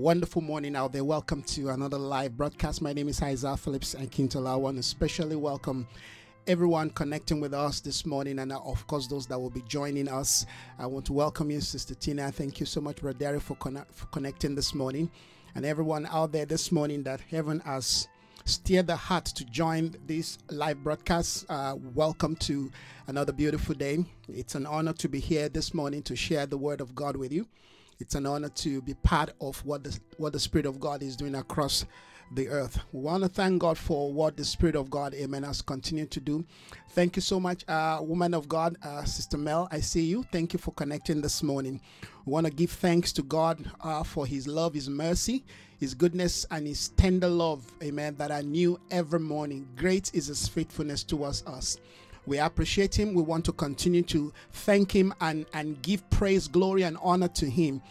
wonderful morning out there. Welcome to another live broadcast. My name is Isaiah Phillips Akintola. I want to especially welcome everyone connecting with us this morning, and uh, of course, those that will be joining us. I want to welcome you, Sister Tina. Thank you so much, Brother for, for connecting this morning, and everyone out there this morning that heaven has steered the heart to join this live broadcast. Uh, welcome to another beautiful day. It's an honor to be here this morning to share the word of God with you. It's an honor to be part of what the what the Spirit of God is doing across the earth. We want to thank God for what the Spirit of God, Amen, has continued to do. Thank you so much, uh, woman of God, uh, Sister Mel. I see you. Thank you for connecting this morning. We want to give thanks to God uh, for His love, His mercy, His goodness, and His tender love, Amen, that I knew every morning. Great is His faithfulness towards us. We appreciate him. We want to continue to thank him and, and give praise, glory, and honor to him.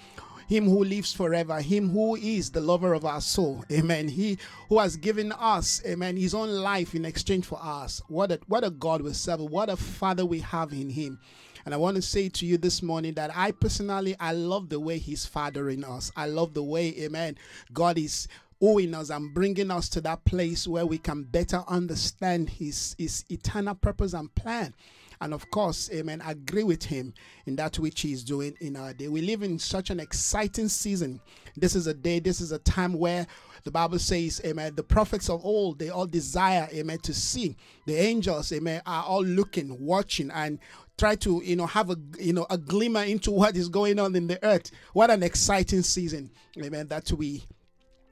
Him who lives forever, him who is the lover of our soul. Amen. He who has given us, amen, his own life in exchange for us. What a what a God we serve, what a father we have in him. And I want to say to you this morning that I personally I love the way he's fathering us. I love the way, amen, God is owing us and bringing us to that place where we can better understand his, his eternal purpose and plan. And of course, amen, agree with him in that which he is doing in our day. We live in such an exciting season. This is a day, this is a time where the Bible says, amen, the prophets of old, they all desire, amen, to see. The angels, amen, are all looking, watching, and try to you know have a you know a glimmer into what is going on in the earth what an exciting season amen that we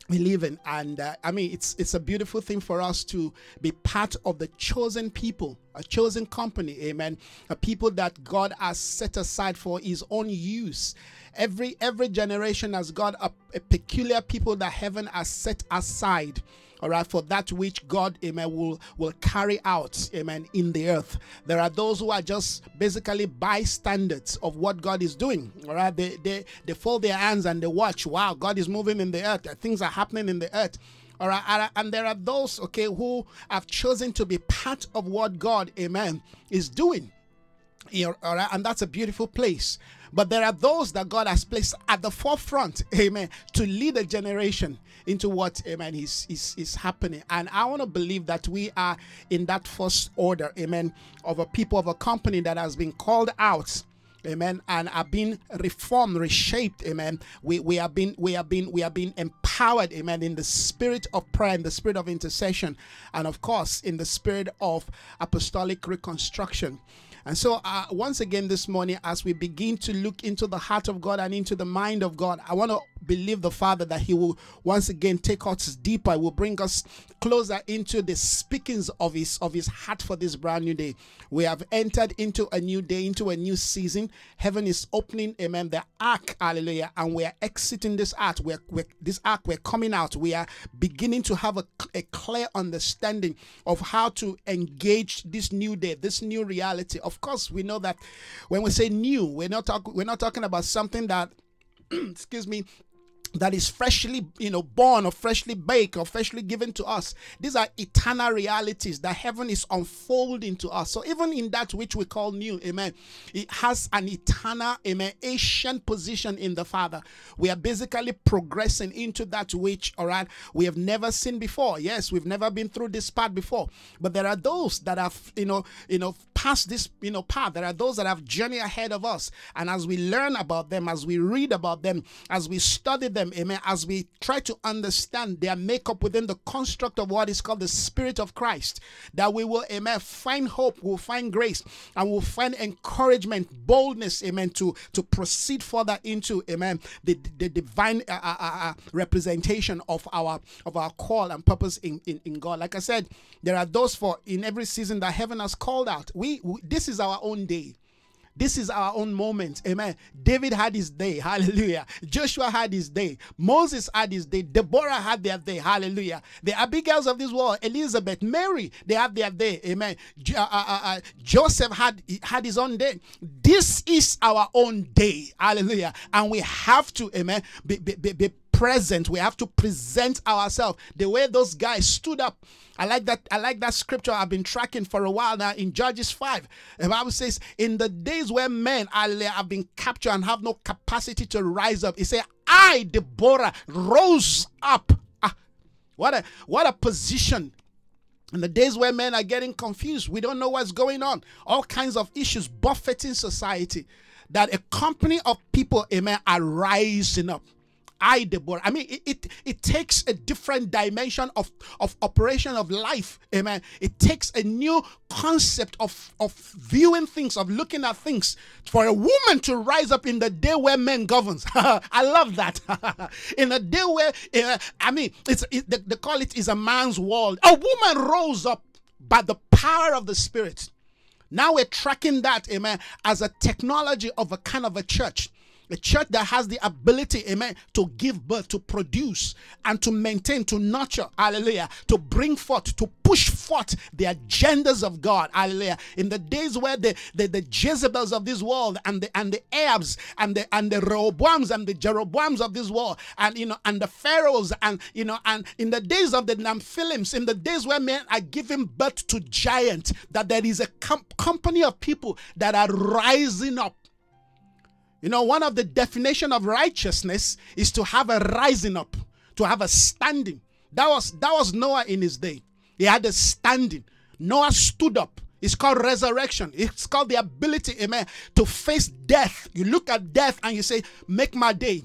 we live in. And uh, i mean it's it's a beautiful thing for us to be part of the chosen people a chosen company amen a people that god has set aside for his own use every every generation has got a, a peculiar people that heaven has set aside all right, for that which God, amen, will, will carry out, amen, in the earth. There are those who are just basically bystanders of what God is doing, all right. They, they, they fold their hands and they watch, wow, God is moving in the earth, things are happening in the earth. All right, and there are those, okay, who have chosen to be part of what God, amen, is doing. All right, and that's a beautiful place. But there are those that God has placed at the forefront, amen, to lead a generation into what, amen, is, is, is happening. And I want to believe that we are in that first order, amen, of a people of a company that has been called out amen and are being reformed reshaped amen we we have been we have been we have been empowered amen in the spirit of prayer in the spirit of intercession and of course in the spirit of apostolic reconstruction and so, uh, once again, this morning, as we begin to look into the heart of God and into the mind of God, I want to believe the Father that He will once again take us deeper, will bring us closer into the speakings of His of His heart for this brand new day. We have entered into a new day, into a new season. Heaven is opening, amen. The ark, hallelujah, and we are exiting this ark. We're, we're this ark, we're coming out. We are beginning to have a, a clear understanding of how to engage this new day, this new reality of course, we know that when we say new, we're not talking we're not talking about something that excuse me that is freshly you know born or freshly baked or freshly given to us. These are eternal realities that heaven is unfolding to us. So even in that which we call new amen it has an eternal amen ancient position in the father. We are basically progressing into that which all right we have never seen before. Yes we've never been through this part before. But there are those that have you know you know passed this you know path. There are those that have journey ahead of us. And as we learn about them as we read about them as we study them, amen, as we try to understand their makeup within the construct of what is called the Spirit of Christ, that we will, amen, find hope, we'll find grace, and we'll find encouragement, boldness, amen, to, to proceed further into, amen, the, the divine uh, uh, uh, uh representation of our of our call and purpose in, in, in God. Like I said, there are those for in every season that heaven has called out. We, we this is our own day. This is our own moment. Amen. David had his day. Hallelujah. Joshua had his day. Moses had his day. Deborah had their day. Hallelujah. The Abigails of this world, Elizabeth, Mary, they have their day. Amen. Uh, uh, uh, uh, Joseph had, had his own day. This is our own day. Hallelujah. And we have to, amen, be, be, be, be present. We have to present ourselves the way those guys stood up. I like that. I like that scripture I've been tracking for a while now in Judges 5. The Bible says, In the days where men are, have been captured and have no capacity to rise up, it said, I, Deborah, rose up. Ah, what a what a position in the days where men are getting confused, we don't know what's going on, all kinds of issues buffeting society, that a company of people, amen, are rising up. I, Deborah. I mean, it, it, it takes a different dimension of, of operation of life. Amen. It takes a new concept of, of viewing things, of looking at things. For a woman to rise up in the day where men governs. I love that. in a day where, uh, I mean, it's it, they, they call it is a man's world. A woman rose up by the power of the Spirit. Now we're tracking that, amen, as a technology of a kind of a church a church that has the ability, amen, to give birth, to produce, and to maintain, to nurture, hallelujah, to bring forth, to push forth the agendas of God, hallelujah. In the days where the, the, the Jezebels of this world and the and the Ahabs and the and the Rehoboams and the Jeroboams of this world, and you know, and the Pharaohs, and you know, and in the days of the Nephilims, in the days where men are giving birth to giants, that there is a com- company of people that are rising up you know, one of the definition of righteousness is to have a rising up, to have a standing. That was that was Noah in his day. He had a standing. Noah stood up. It's called resurrection. It's called the ability, amen, to face death. You look at death and you say, Make my day.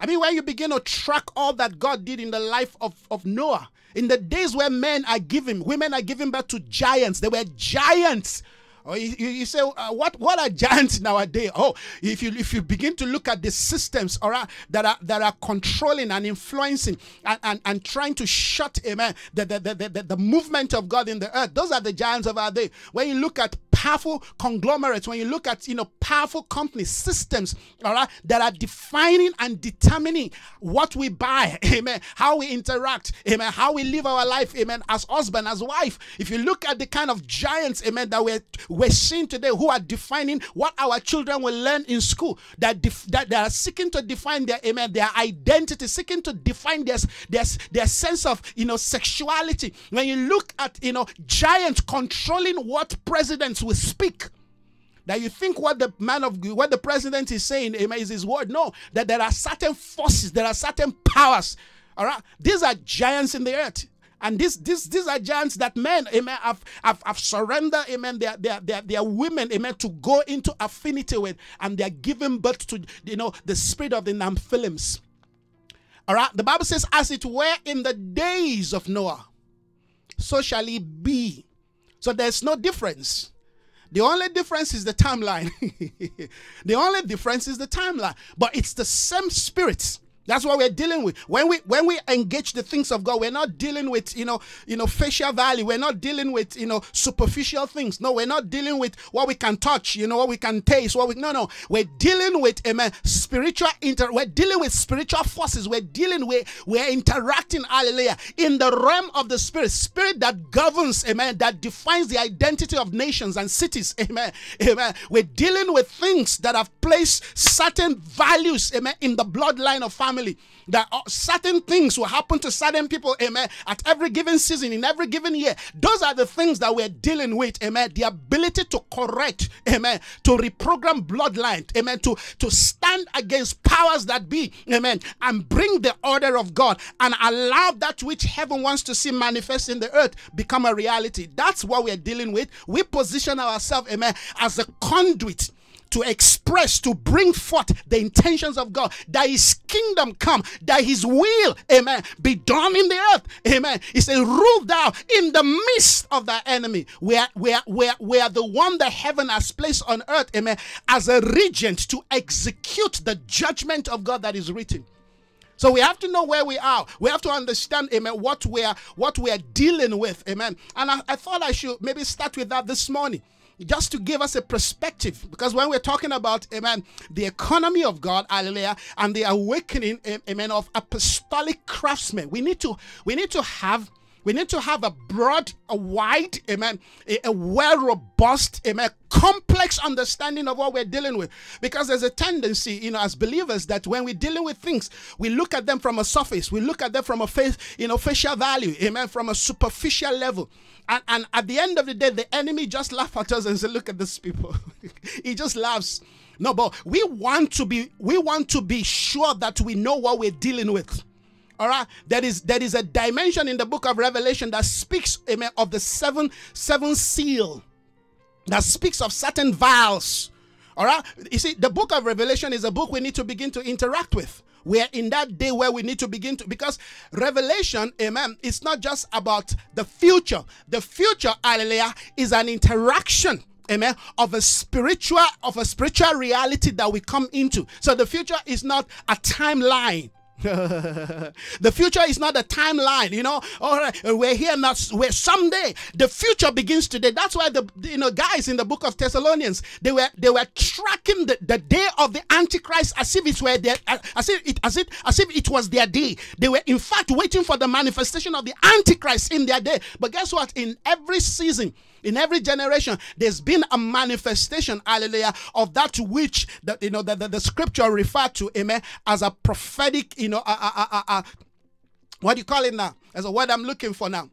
I mean, when you begin to track all that God did in the life of, of Noah, in the days where men are giving, women are giving birth to giants, they were giants or you, you say, uh, what what are giants nowadays? Oh, if you if you begin to look at the systems or that are that are controlling and influencing and, and, and trying to shut, amen, the, the, the, the, the movement of God in the earth, those are the giants of our day. When you look at powerful conglomerates, when you look at you know powerful companies, systems, all right, that are defining and determining what we buy, amen, how we interact, amen, how we live our life, amen, as husband, as wife. If you look at the kind of giants, amen, that we're we're seeing today who are defining what our children will learn in school, that, def- that they are seeking to define their amen, their identity, seeking to define their, their, their sense of you know sexuality. When you look at you know giants controlling what presidents will speak that you think what the man of what the president is saying amen, is his word. No, that there are certain forces, there are certain powers. All right, these are giants in the earth. And this, this, these are giants that men, amen, have, have, have surrendered, amen, their, their, their, their women, amen, to go into affinity with, and they're giving birth to, you know, the spirit of the Nephilims. All right, the Bible says, as it were in the days of Noah, so shall it be. So there's no difference. The only difference is the timeline. the only difference is the timeline. But it's the same spirit that's what we're dealing with. When we when we engage the things of God, we're not dealing with you know you know facial value. We're not dealing with you know superficial things. No, we're not dealing with what we can touch. You know what we can taste. What we no no. We're dealing with amen spiritual inter. We're dealing with spiritual forces. We're dealing with we're interacting. Hallelujah in the realm of the spirit. Spirit that governs. Amen. That defines the identity of nations and cities. Amen. Amen. We're dealing with things that have placed certain values. Amen. In the bloodline of family family that uh, certain things will happen to certain people, amen, at every given season, in every given year. Those are the things that we're dealing with, amen. The ability to correct, amen, to reprogram bloodline, amen, to, to stand against powers that be, amen, and bring the order of God and allow that which heaven wants to see manifest in the earth become a reality. That's what we're dealing with. We position ourselves, amen, as a conduit to express, to bring forth the intentions of God, that His kingdom come, that His will, amen, be done in the earth, amen. He said, Rule thou in the midst of thy enemy. We, are, we are the one that heaven has placed on earth, amen, as a regent to execute the judgment of God that is written. So we have to know where we are. We have to understand, amen, what we are what we are dealing with, amen. And I, I thought I should maybe start with that this morning just to give us a perspective. Because when we're talking about, amen, the economy of God, hallelujah, and the awakening, amen, of apostolic craftsmen, we need to we need to have We need to have a broad, a wide, amen, a, a well robust, amen, complex understanding of what we're dealing with. Because there's a tendency, you know, as believers, that when we're dealing with things, we look at them from a surface, we look at them from a face, you know, facial value, amen, from a superficial level. And, and at the end of the day, the enemy just laughs at us and says, Look at these people. he just laughs. No, but we want to be we want to be sure that we know what we're dealing with. All right, there is there is a dimension in the book of Revelation that speaks amen, of the seven seven seal, that speaks of certain vials. All right, you see, the book of Revelation is a book we need to begin to interact with. We're in that day where we need to begin to because revelation, amen, it's not just about the future. The future, hallelujah, is an interaction amen of a spiritual of a spiritual reality that we come into so the future is not a timeline the future is not a timeline, you know. All right, uh, we're here now. Where someday the future begins today. That's why the you know guys in the book of Thessalonians they were they were tracking the, the day of the Antichrist as if it were their as if it as it as if it was their day. They were in fact waiting for the manifestation of the Antichrist in their day. But guess what? In every season, in every generation, there's been a manifestation, hallelujah, of that which that you know that the, the, scripture referred to, amen, as a prophetic, you know, uh, uh, uh, what do you call it now? As a word I'm looking for now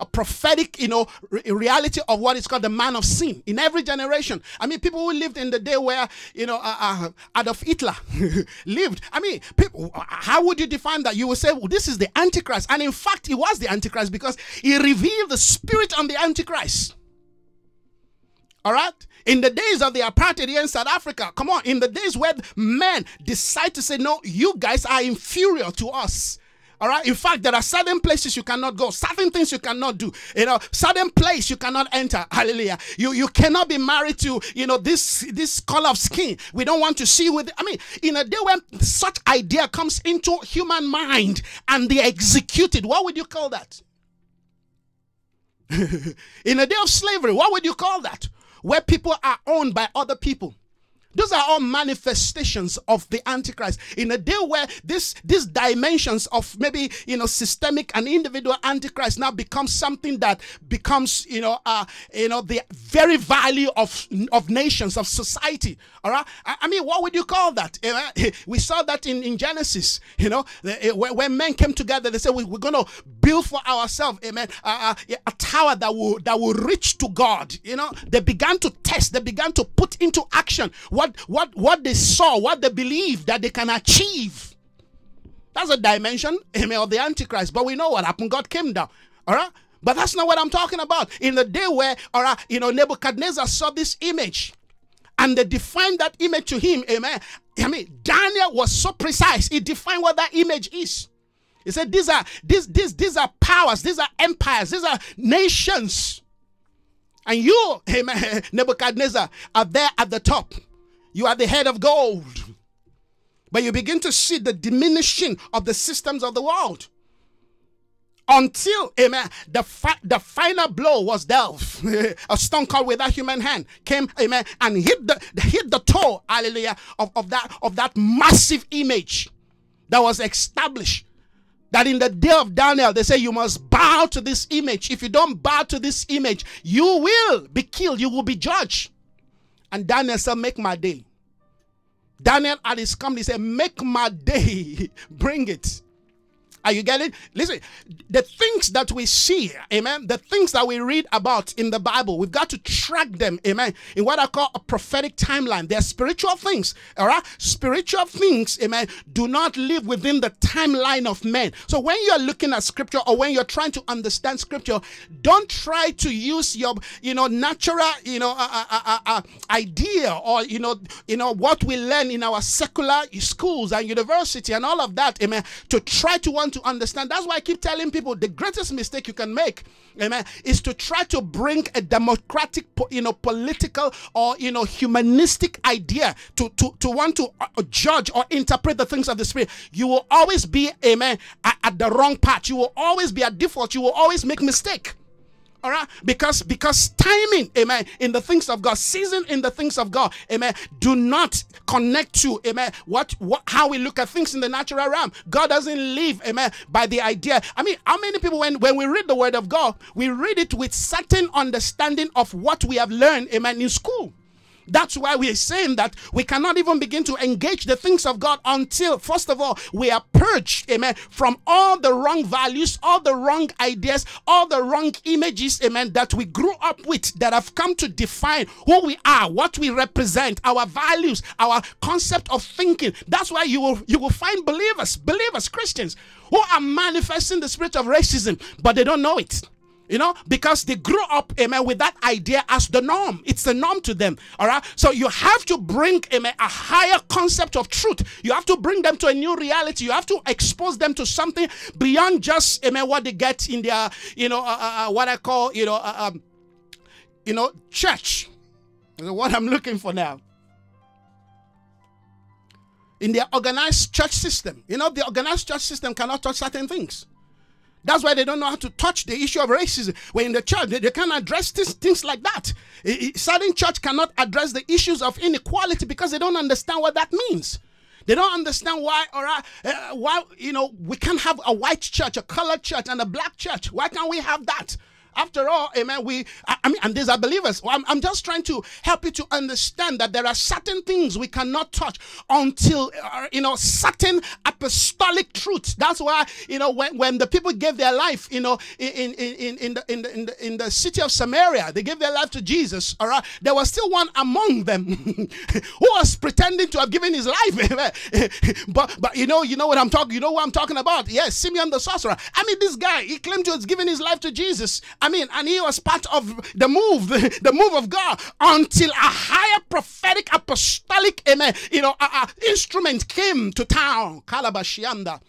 a prophetic, you know, re- reality of what is called the man of sin in every generation. I mean, people who lived in the day where, you know, uh, uh, Adolf Hitler lived. I mean, people, how would you define that? You would say, well, this is the Antichrist. And in fact, he was the Antichrist because he revealed the spirit on the Antichrist. All right? In the days of the apartheid here in South Africa, come on, in the days where men decide to say, no, you guys are inferior to us. All right. In fact, there are certain places you cannot go, certain things you cannot do. You know, certain place you cannot enter. Hallelujah. You you cannot be married to you know this this color of skin. We don't want to see with. I mean, in a day when such idea comes into human mind and they execute it, what would you call that? in a day of slavery, what would you call that? Where people are owned by other people. Those are all manifestations of the Antichrist. In a day where this these dimensions of maybe you know systemic and individual Antichrist now becomes something that becomes you know uh you know the very value of of nations of society. All right. I, I mean, what would you call that? Eh, eh, eh, we saw that in, in Genesis. You know, when men came together, they said we, are going to build for ourselves, amen, a tower that will that will reach to God. You know, they began to test. They began to put into action what what what what they saw, what they believe that they can achieve. That's a dimension amen, of the Antichrist. But we know what happened. God came down. All right. But that's not what I'm talking about. In the day where, all right, you know, Nebuchadnezzar saw this image and they defined that image to him. Amen. I mean, Daniel was so precise. He defined what that image is. He said, These are these, these, these are powers, these are empires, these are nations. And you, amen, Nebuchadnezzar, are there at the top. You are the head of gold. But you begin to see the diminishing of the systems of the world. Until, amen, the, fi- the final blow was dealt. a stone cut without human hand came, amen, and hit the hit the toe, hallelujah, of, of that of that massive image that was established that in the day of Daniel, they say you must bow to this image. If you don't bow to this image, you will be killed, you will be judged. And Daniel said, Make my day. Daniel at his company, he said, Make my day. Bring it. Are you getting? Listen, the things that we see, amen, the things that we read about in the Bible, we've got to track them, amen, in what I call a prophetic timeline. They're spiritual things, all right? Spiritual things, amen, do not live within the timeline of men. So when you're looking at scripture or when you're trying to understand scripture, don't try to use your, you know, natural, you know, uh, uh, uh, uh idea or, you know, you know, what we learn in our secular schools and university and all of that, amen, to try to want to understand. That's why I keep telling people the greatest mistake you can make, amen, is to try to bring a democratic, you know, political or you know, humanistic idea to to to want to uh, judge or interpret the things of the spirit. You will always be, amen, at, at the wrong path. You will always be at default. You will always make mistake. All right, because because timing, amen, in the things of God, season in the things of God, amen, do not connect to, amen, what what how we look at things in the natural realm. God doesn't live, amen, by the idea. I mean, how many people when when we read the word of God, we read it with certain understanding of what we have learned, amen, in school. That's why we are saying that we cannot even begin to engage the things of God until, first of all, we are purged, amen, from all the wrong values, all the wrong ideas, all the wrong images, amen, that we grew up with that have come to define who we are, what we represent, our values, our concept of thinking. That's why you will you will find believers, believers, Christians, who are manifesting the spirit of racism, but they don't know it. You know, because they grew up, amen, with that idea as the norm. It's the norm to them. All right. So you have to bring, amen, a higher concept of truth. You have to bring them to a new reality. You have to expose them to something beyond just, amen, what they get in their, you know, uh, uh, uh what I call, you know, uh, um, you know, church. What I'm looking for now. In their organized church system. You know, the organized church system cannot touch certain things. That's why they don't know how to touch the issue of racism. When in the church, they, they can't address this, things like that. certain church cannot address the issues of inequality because they don't understand what that means. They don't understand why, or uh, why you know we can't have a white church, a colored church, and a black church. Why can't we have that? After all, amen, we, I, I mean, and these are believers. I'm, I'm just trying to help you to understand that there are certain things we cannot touch until, uh, you know, certain apostolic truths. That's why, you know, when, when the people gave their life, you know, in, in, in, in, the, in, the, in, the, city of Samaria, they gave their life to Jesus, all right? There was still one among them who was pretending to have given his life. but, but you know, you know what I'm talking, you know what I'm talking about. Yes, Simeon the sorcerer. I mean, this guy, he claimed to have given his life to Jesus. I mean, and he was part of the move, the, move of God until a higher prophetic apostolic, amen, you know, uh, uh, instrument came to town, Kalabashianda.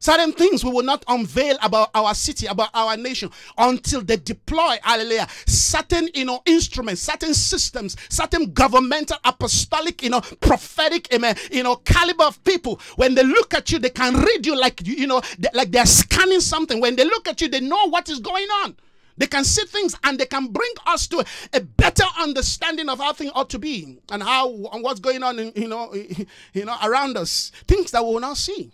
Certain things we will not unveil about our city, about our nation, until they deploy, hallelujah, certain, you know, instruments, certain systems, certain governmental, apostolic, you know, prophetic, amen, you know, caliber of people. When they look at you, they can read you like, you know, like they're scanning something. When they look at you, they know what is going on. They can see things and they can bring us to a better understanding of how things ought to be and how and what's going on, in, you know, you know, around us. Things that we will not see.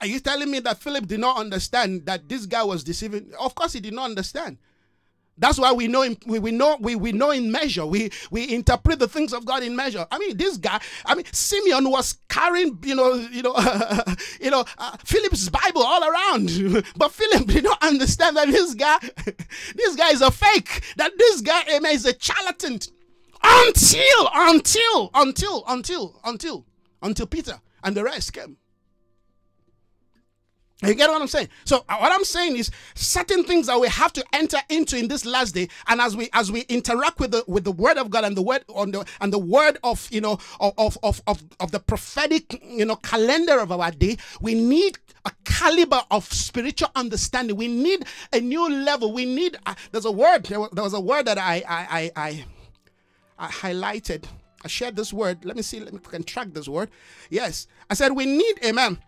Are you telling me that Philip did not understand that this guy was deceiving? Of course, he did not understand. That's why we know in, we, we know we, we know in measure. We we interpret the things of God in measure. I mean, this guy. I mean, Simeon was carrying you know you know you know uh, Philip's Bible all around, but Philip did not understand that this guy this guy is a fake. That this guy is a charlatan. Until until until until until until Peter and the rest came. You get what I'm saying? So uh, what I'm saying is certain things that we have to enter into in this last day, and as we as we interact with the with the word of God and the word on the and the word of you know of of of, of the prophetic you know calendar of our day, we need a caliber of spiritual understanding. We need a new level. We need uh, there's a word there was, a word that I I I, I, I highlighted. I shared this word. Let me see. Let me can track this word. Yes, I said we need amen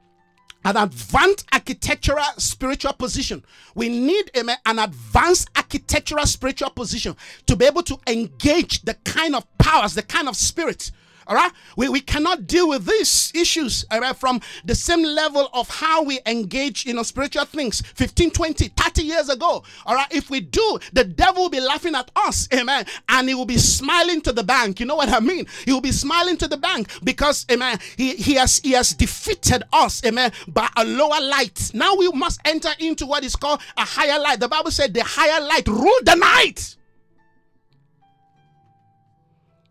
an advanced architectural spiritual position. We need a, an advanced architectural spiritual position to be able to engage the kind of powers, the kind of spirits all right, we, we cannot deal with these issues all right, from the same level of how we engage in you know, spiritual things 15, 20, 30 years ago. All right, if we do, the devil will be laughing at us, amen, and he will be smiling to the bank. You know what I mean? He will be smiling to the bank because, amen, he, he has he has defeated us, amen, by a lower light. Now we must enter into what is called a higher light. The Bible said the higher light ruled the night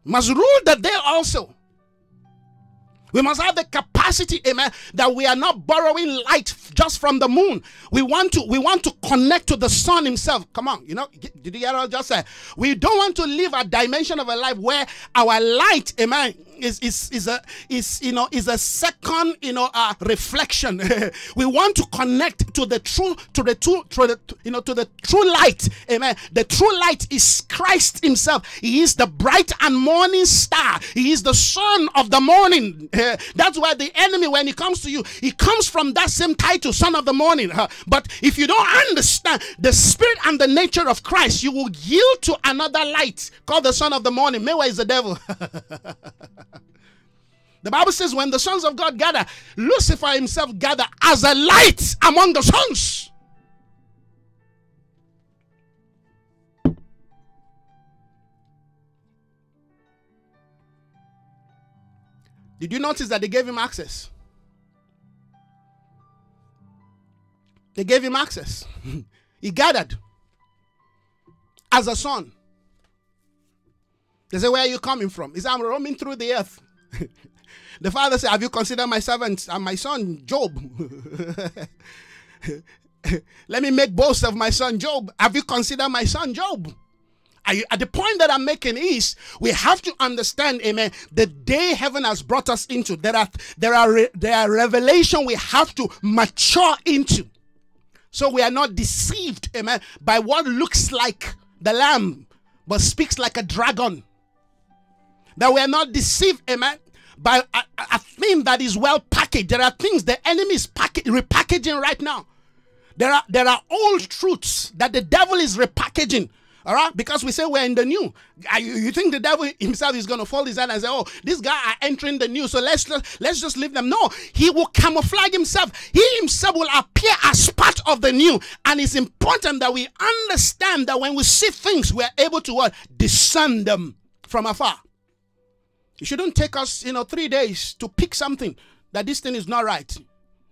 must rule the day also. We must have the capacity, amen, that we are not borrowing light just from the moon. We want to we want to connect to the sun himself. Come on, you know, did you hear what I just said? We don't want to live a dimension of a life where our light, amen, is is is a is you know is a second you know uh, reflection. we want to connect to the true to the true to the you know to the true light. Amen. The true light is Christ Himself. He is the bright and morning star. He is the son of the morning. that's why the enemy, when he comes to you, he comes from that same title, son of the morning. but if you don't understand the spirit and the nature of Christ, you will yield to another light called the son of the morning. Meanwhile, is the devil. The Bible says, when the sons of God gather, Lucifer himself gather as a light among the sons. Did you notice that they gave him access? They gave him access. he gathered as a son. They say, Where are you coming from? He said, I'm roaming through the earth. the father said, Have you considered my servant and my son Job? Let me make boast of my son Job. Have you considered my son Job? at the point that I'm making is we have to understand, amen, the day heaven has brought us into. There are there are there are revelation we have to mature into. So we are not deceived, amen, by what looks like the lamb, but speaks like a dragon. That we are not deceived, amen, by a, a thing that is well packaged. There are things the enemy is repackaging right now. There are there are old truths that the devil is repackaging. All right, because we say we're in the new. You think the devil himself is going to fold his hand and say, "Oh, this guy are entering the new, so let's let's just leave them." No, he will camouflage himself. He himself will appear as part of the new, and it's important that we understand that when we see things, we are able to discern them from afar. It shouldn't take us, you know, three days to pick something that this thing is not right.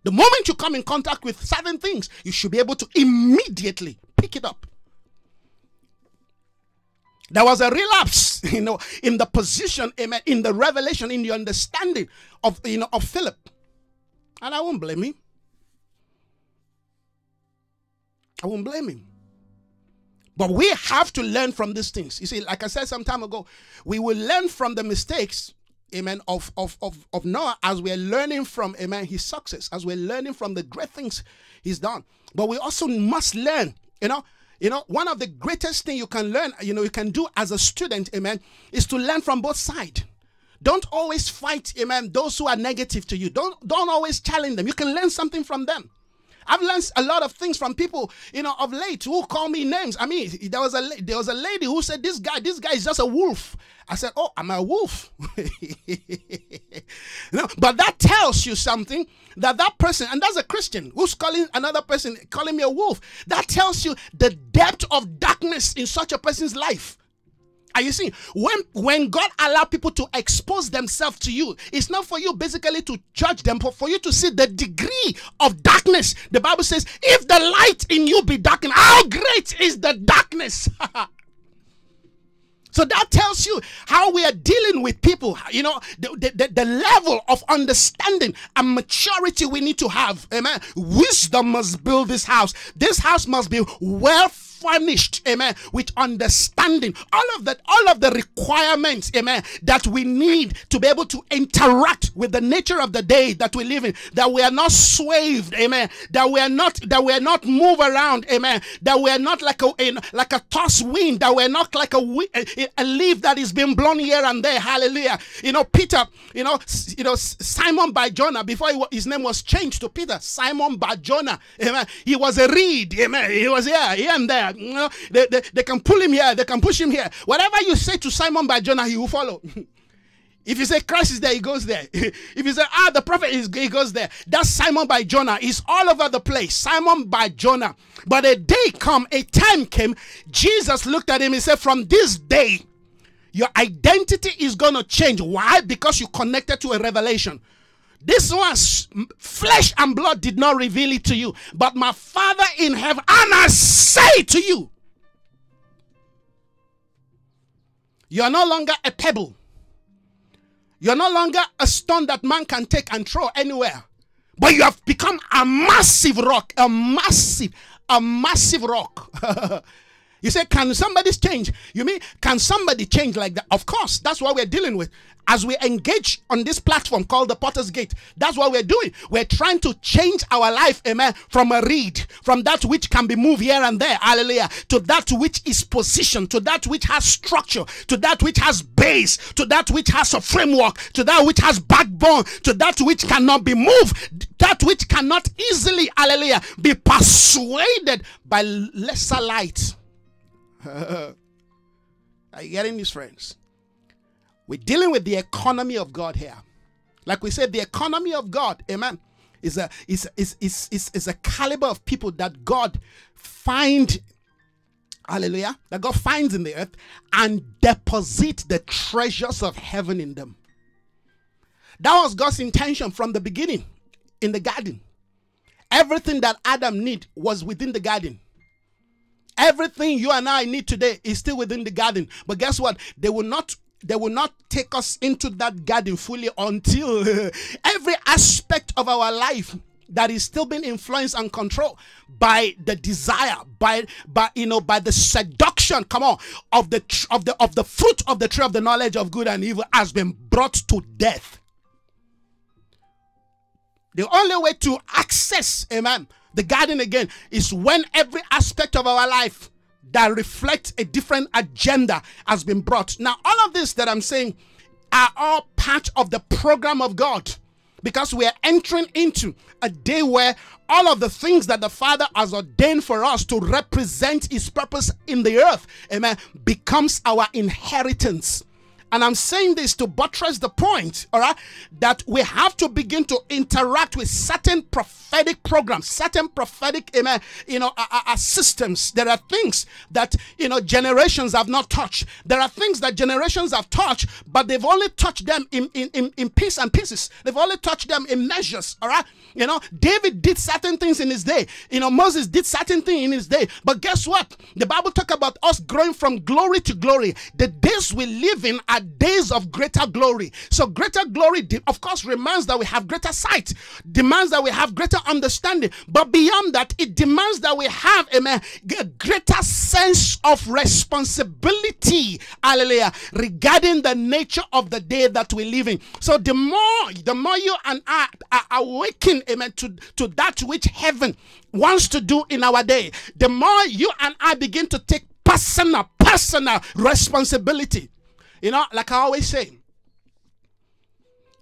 The moment you come in contact with certain things, you should be able to immediately pick it up. There was a relapse, you know, in the position, amen, in the revelation, in the understanding of you know of Philip. And I won't blame him. I won't blame him. But we have to learn from these things. You see, like I said some time ago, we will learn from the mistakes, amen, of, of, of, of Noah as we're learning from, amen, his success, as we're learning from the great things he's done. But we also must learn, you know, you know, one of the greatest thing you can learn, you know, you can do as a student, amen, is to learn from both sides. Don't always fight, amen, those who are negative to you. Don't don't always challenge them. You can learn something from them. I've learned a lot of things from people, you know, of late who call me names. I mean, there was a there was a lady who said this guy, this guy is just a wolf. I said, "Oh, I'm a wolf." no, but that tells you something that that person, and that's a Christian who's calling another person calling me a wolf. That tells you the depth of darkness in such a person's life. Are you seeing? When when God allow people to expose themselves to you, it's not for you basically to judge them, but for you to see the degree of darkness. The Bible says, if the light in you be darkened, how great is the darkness? So that tells you how we are dealing with people, you know, the, the, the, level of understanding and maturity we need to have. Amen. Wisdom must build this house. This house must be well furnished, amen, with understanding. All of that, all of the requirements, amen, that we need to be able to interact with the nature of the day that we live in. That we are not swayed, amen. That we are not that we are not move around, amen. That we are not like a in, like a toss wind. That we're not like a, a, a leaf that is being blown here and there. Hallelujah. You know, Peter. You know, you know Simon Bar-Jonah before he, his name was changed to Peter. Simon Bar-Jonah. Amen. He was a reed. Amen. He was here, here and there. Know, they, they, they can pull him here, they can push him here. Whatever you say to Simon Bar-Jonah, he will follow. If you say Christ is there, he goes there. if you say, ah, the prophet is, he goes there. That's Simon Bar-Jonah. He's all over the place. Simon Bar-Jonah. But a day come, a time came. Jesus looked at him and said, from this day, your identity is going to change. Why? Because you connected to a revelation. This was flesh and blood did not reveal it to you, but my Father in heaven, and I say to you, you are no longer a pebble. You're no longer a stone that man can take and throw anywhere, but you have become a massive rock, a massive, a massive rock. You say, Can somebody change? You mean, can somebody change like that? Of course, that's what we're dealing with. As we engage on this platform called the Potter's Gate, that's what we're doing. We're trying to change our life, amen, from a reed, from that which can be moved here and there, hallelujah, to that which is positioned, to that which has structure, to that which has base, to that which has a framework, to that which has backbone, to that which cannot be moved, that which cannot easily, hallelujah, be persuaded by lesser light. Are you getting these friends? We're dealing with the economy of God here. Like we said, the economy of God, amen, is a is is is is, is a caliber of people that God find hallelujah that God finds in the earth and deposit the treasures of heaven in them. That was God's intention from the beginning in the garden. Everything that Adam need was within the garden. Everything you and I need today is still within the garden. But guess what? They will not they will not take us into that garden fully until every aspect of our life that is still being influenced and controlled by the desire by by you know by the seduction come on of the of the of the fruit of the tree of the knowledge of good and evil has been brought to death the only way to access amen the garden again is when every aspect of our life that reflects a different agenda has been brought. Now, all of this that I'm saying are all part of the program of God because we are entering into a day where all of the things that the Father has ordained for us to represent His purpose in the earth, amen, becomes our inheritance. And I'm saying this to buttress the point, all right, that we have to begin to interact with certain prophetic programs, certain prophetic, amen, you know, uh, uh, systems. There are things that, you know, generations have not touched. There are things that generations have touched, but they've only touched them in, in, in, in piece and pieces. They've only touched them in measures, all right? You know, David did certain things in his day. You know, Moses did certain things in his day. But guess what? The Bible talk about us growing from glory to glory. The days we live in are days of greater glory. So greater glory, of course, demands that we have greater sight, demands that we have greater understanding. But beyond that, it demands that we have amen, a greater sense of responsibility, hallelujah, regarding the nature of the day that we live in. So the more, the more you and I are awakened, amen, to, to that which heaven wants to do in our day, the more you and I begin to take personal, personal responsibility. You know, like I always say,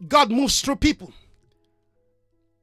God moves through people.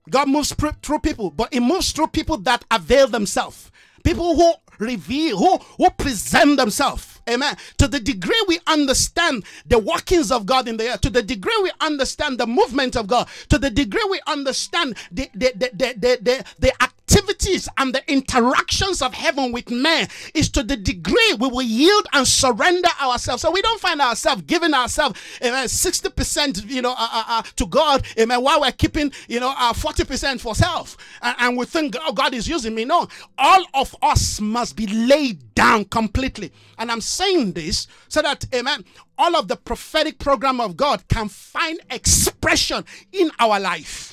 God moves through people, but He moves through people that avail themselves. People who reveal, who, who present themselves. Amen. To the degree we understand the workings of God in the earth, to the degree we understand the movement of God, to the degree we understand the the the the, the, the, the activities and the interactions of heaven with man is to the degree we will yield and surrender ourselves. So we don't find ourselves giving ourselves amen, 60% you know uh, uh, uh, to God amen, while we're keeping you know uh, 40% for self. And, and we think oh, God is using me. No, all of us must be laid down completely. And I'm saying this so that amen, all of the prophetic program of God can find expression in our life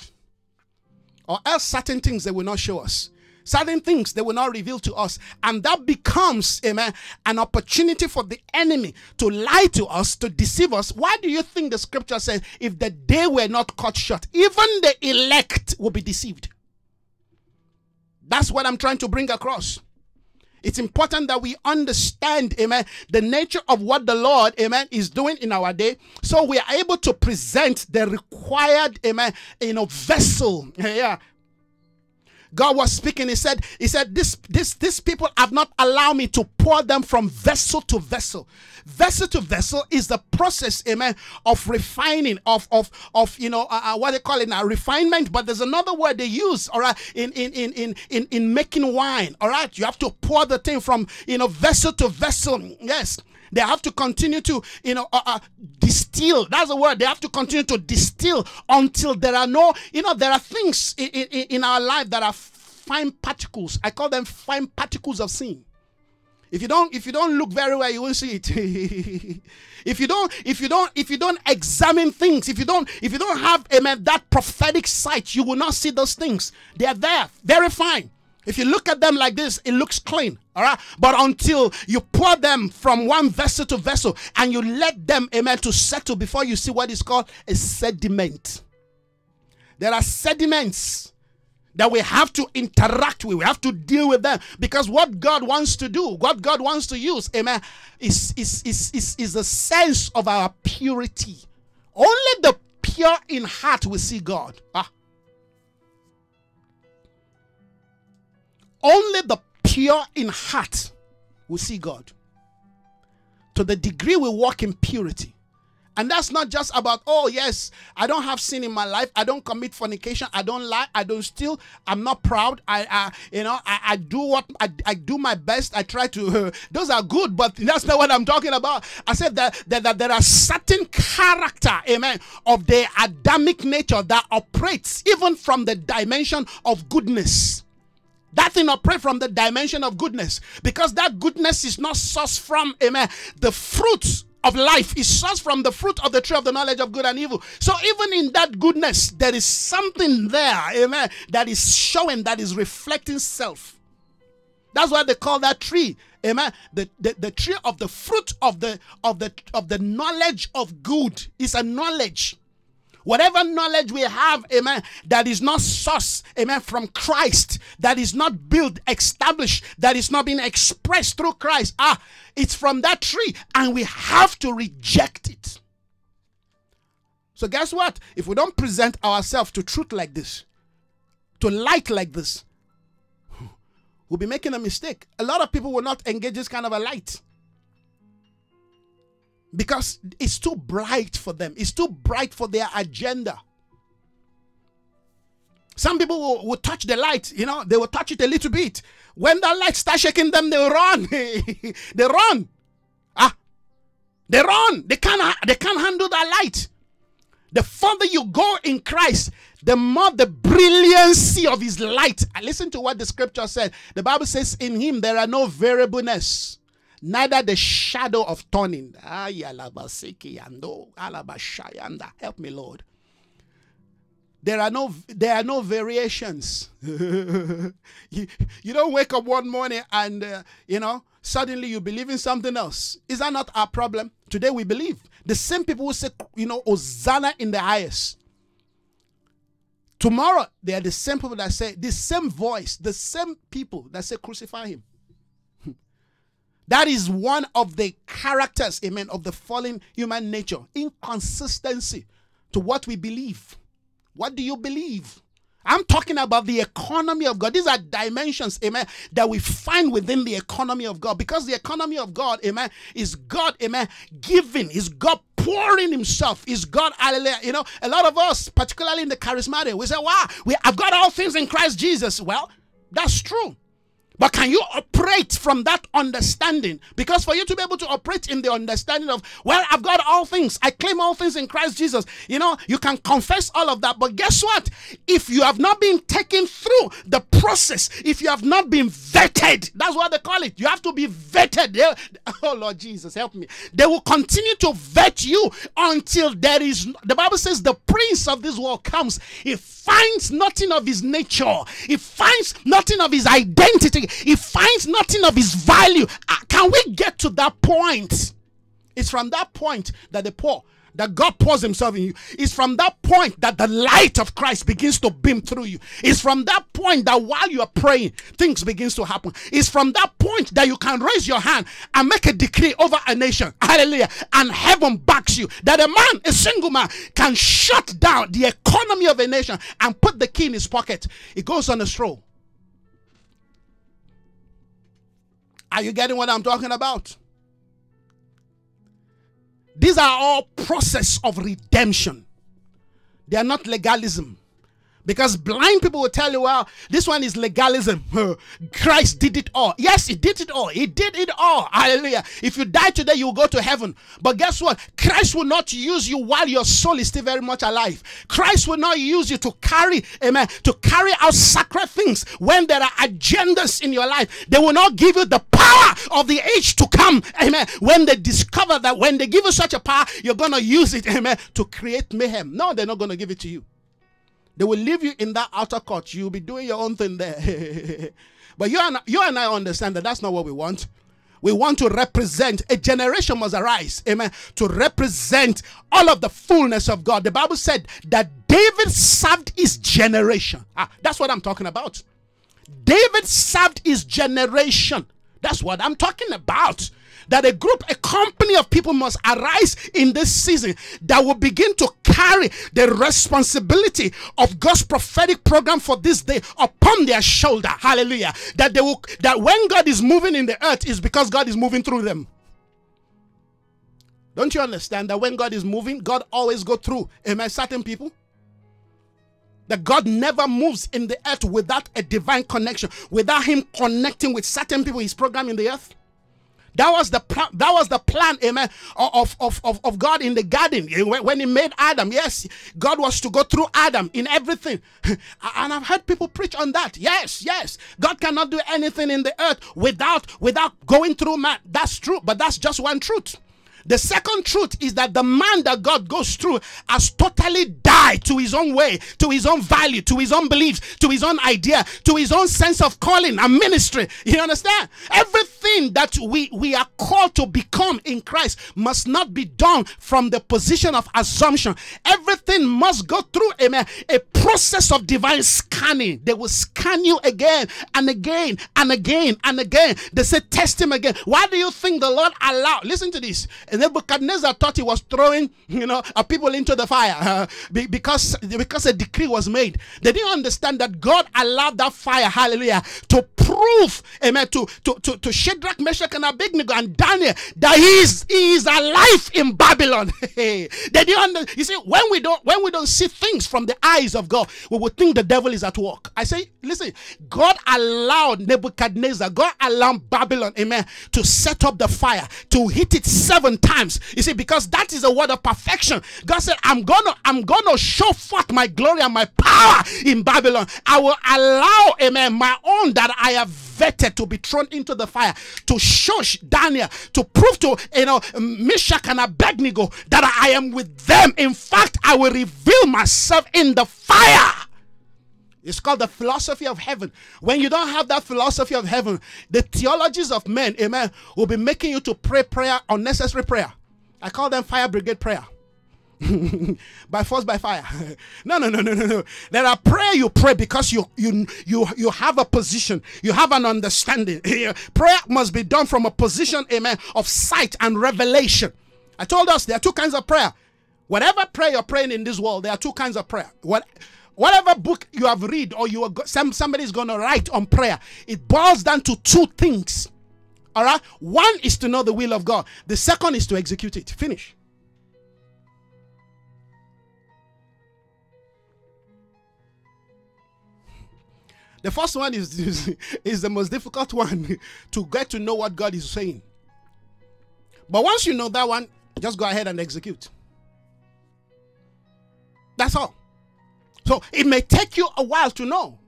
or else certain things they will not show us. Certain things they will not reveal to us. And that becomes amen an opportunity for the enemy to lie to us to deceive us. Why do you think the scripture says if the day were not cut short even the elect will be deceived? That's what i'm trying to bring across it's important that we understand, amen, the nature of what the Lord, amen, is doing in our day. So we are able to present the required, amen, you know, vessel, yeah, God was speaking. He said, He said, This this these people have not allowed me to pour them from vessel to vessel. Vessel to vessel is the process, amen, of refining, of of of you know uh, uh, what they call it now, refinement. But there's another word they use, all right, in in in in in, in making wine. All right, you have to pour the thing from you know vessel to vessel. Yes. They have to continue to, you know, uh, uh, distill. That's the word. They have to continue to distill until there are no, you know, there are things in, in, in our life that are fine particles. I call them fine particles of sin. If you don't, if you don't look very well, you won't see it. if you don't, if you don't, if you don't examine things, if you don't, if you don't have amen, that prophetic sight, you will not see those things. They are there, very fine. If you look at them like this, it looks clean. All right. But until you pour them from one vessel to vessel and you let them, amen, to settle before you see what is called a sediment. There are sediments that we have to interact with. We have to deal with them because what God wants to do, what God wants to use, amen, is, is, is, is, is a sense of our purity. Only the pure in heart will see God. Ah. Only the pure in heart will see God. To the degree we walk in purity, and that's not just about, oh, yes, I don't have sin in my life. I don't commit fornication. I don't lie. I don't steal. I'm not proud. I, I you know, I, I do what I, I do my best. I try to, uh, those are good, but that's not what I'm talking about. I said that, that, that there are certain character, amen, of the Adamic nature that operates even from the dimension of goodness. That thing operate from the dimension of goodness because that goodness is not sourced from, amen, the fruits of life is sourced from the fruit of the tree of the knowledge of good and evil. So even in that goodness, there is something there, amen, that is showing, that is reflecting self. That's why they call that tree, amen. The, the, the tree of the fruit of the of the of the knowledge of good is a knowledge. Whatever knowledge we have, amen, that is not source, amen, from Christ, that is not built, established, that is not being expressed through Christ, ah, it's from that tree, and we have to reject it. So, guess what? If we don't present ourselves to truth like this, to light like this, we'll be making a mistake. A lot of people will not engage this kind of a light because it's too bright for them, it's too bright for their agenda. Some people will, will, touch the light, you know, they will touch it a little bit. When the light starts shaking them, they run. they run. Ah, they run. They can't, they can't handle that light. The further you go in Christ, the more the brilliancy of his light. listen to what the scripture said. The Bible says, In him there are no variableness neither the shadow of turning. Help me, Lord. There are no there are no variations. you, you don't wake up one morning and uh, you know suddenly you believe in something else. Is that not our problem? Today we believe. The same people who say, you know, Hosanna in the highest. Tomorrow, they are the same people that say, the same voice, the same people that say, crucify him. That is one of the characters, amen, of the fallen human nature. Inconsistency to what we believe. What do you believe? I'm talking about the economy of God. These are dimensions, amen, that we find within the economy of God. Because the economy of God, amen, is God, amen, giving, is God pouring himself, is God, hallelujah. You know, a lot of us, particularly in the charismatic, we say, wow, we, I've got all things in Christ Jesus. Well, that's true. But can you operate from that understanding? Because for you to be able to operate in the understanding of, well, I've got all things, I claim all things in Christ Jesus, you know, you can confess all of that. But guess what? If you have not been taken through the process, if you have not been vetted, that's what they call it. You have to be vetted. Oh, Lord Jesus, help me. They will continue to vet you until there is, the Bible says, the prince of this world comes. He finds nothing of his nature, he finds nothing of his identity he finds nothing of his value. Uh, can we get to that point? It's from that point that the poor that God pours himself in you. It's from that point that the light of Christ begins to beam through you. It's from that point that while you are praying, things begins to happen. It's from that point that you can raise your hand and make a decree over a nation. Hallelujah. And heaven backs you. That a man, a single man, can shut down the economy of a nation and put the key in his pocket. He goes on a stroll. Are you getting what I'm talking about? These are all process of redemption. They are not legalism. Because blind people will tell you, well, this one is legalism. Christ did it all. Yes, he did it all. He did it all. Hallelujah. If you die today, you will go to heaven. But guess what? Christ will not use you while your soul is still very much alive. Christ will not use you to carry, amen, to carry out sacred things when there are agendas in your life. They will not give you the power of the age to come, amen. When they discover that when they give you such a power, you're going to use it, amen, to create mayhem. No, they're not going to give it to you. They will leave you in that outer court. You'll be doing your own thing there. But you and, you and I understand that that's not what we want. We want to represent, a generation must arise, amen, to represent all of the fullness of God. The Bible said that David served his generation. Ah, that's what I'm talking about. David served his generation. That's what I'm talking about that a group, a company of people must arise in this season that will begin to carry the responsibility of God's prophetic program for this day upon their shoulder. Hallelujah. That they will that when God is moving in the earth is because God is moving through them. Don't you understand that when God is moving, God always go through amen certain people? that God never moves in the earth without a divine connection, without Him connecting with certain people, His program in the earth. That was the plan. That was the plan, amen, of, of, of, of God in the garden eh, when He made Adam. Yes, God was to go through Adam in everything, and I've heard people preach on that. Yes, yes, God cannot do anything in the earth without without going through man. That's true, but that's just one truth. The second truth is that the man that God goes through has totally died to his own way, to his own value, to his own beliefs, to his own idea, to his own sense of calling and ministry. You understand? Everything that we, we are called to become in Christ must not be done from the position of assumption. Everything must go through amen, a process of divine scanning. They will scan you again and again and again and again. They say, Test him again. Why do you think the Lord allowed? Listen to this. Nebuchadnezzar thought he was throwing, you know, people into the fire uh, because because a decree was made. They didn't understand that God allowed that fire, hallelujah, to prove, amen, to to to, to Shadrach, Meshach, and Abednego and Daniel that he is he is alive in Babylon. they didn't under, you see when we don't when we don't see things from the eyes of God, we would think the devil is at work. I say, listen, God allowed Nebuchadnezzar, God allowed Babylon, amen, to set up the fire, to hit it seven times. You see, because that is a word of perfection. God said, I'm gonna, I'm gonna show forth my glory and my power in Babylon. I will allow, amen, my own that I have vetted to be thrown into the fire to show Daniel, to prove to you know Meshach and Abednego that I am with them. In fact, I will reveal myself in the fire. It's called the philosophy of heaven. When you don't have that philosophy of heaven, the theologies of men, amen, will be making you to pray prayer, unnecessary prayer. I call them fire brigade prayer. by force by fire. No no no no no no. There are prayer you pray because you you you you have a position. You have an understanding. Prayer must be done from a position amen of sight and revelation. I told us there are two kinds of prayer. Whatever prayer you're praying in this world there are two kinds of prayer. What whatever book you have read or you are some somebody's going to write on prayer it boils down to two things. All right? One is to know the will of god. The second is to execute it. Finish. The first one is, is, is the most difficult one to get to know what god is saying. But once you know that one just go ahead and execute. That's all so it may take you a while to know.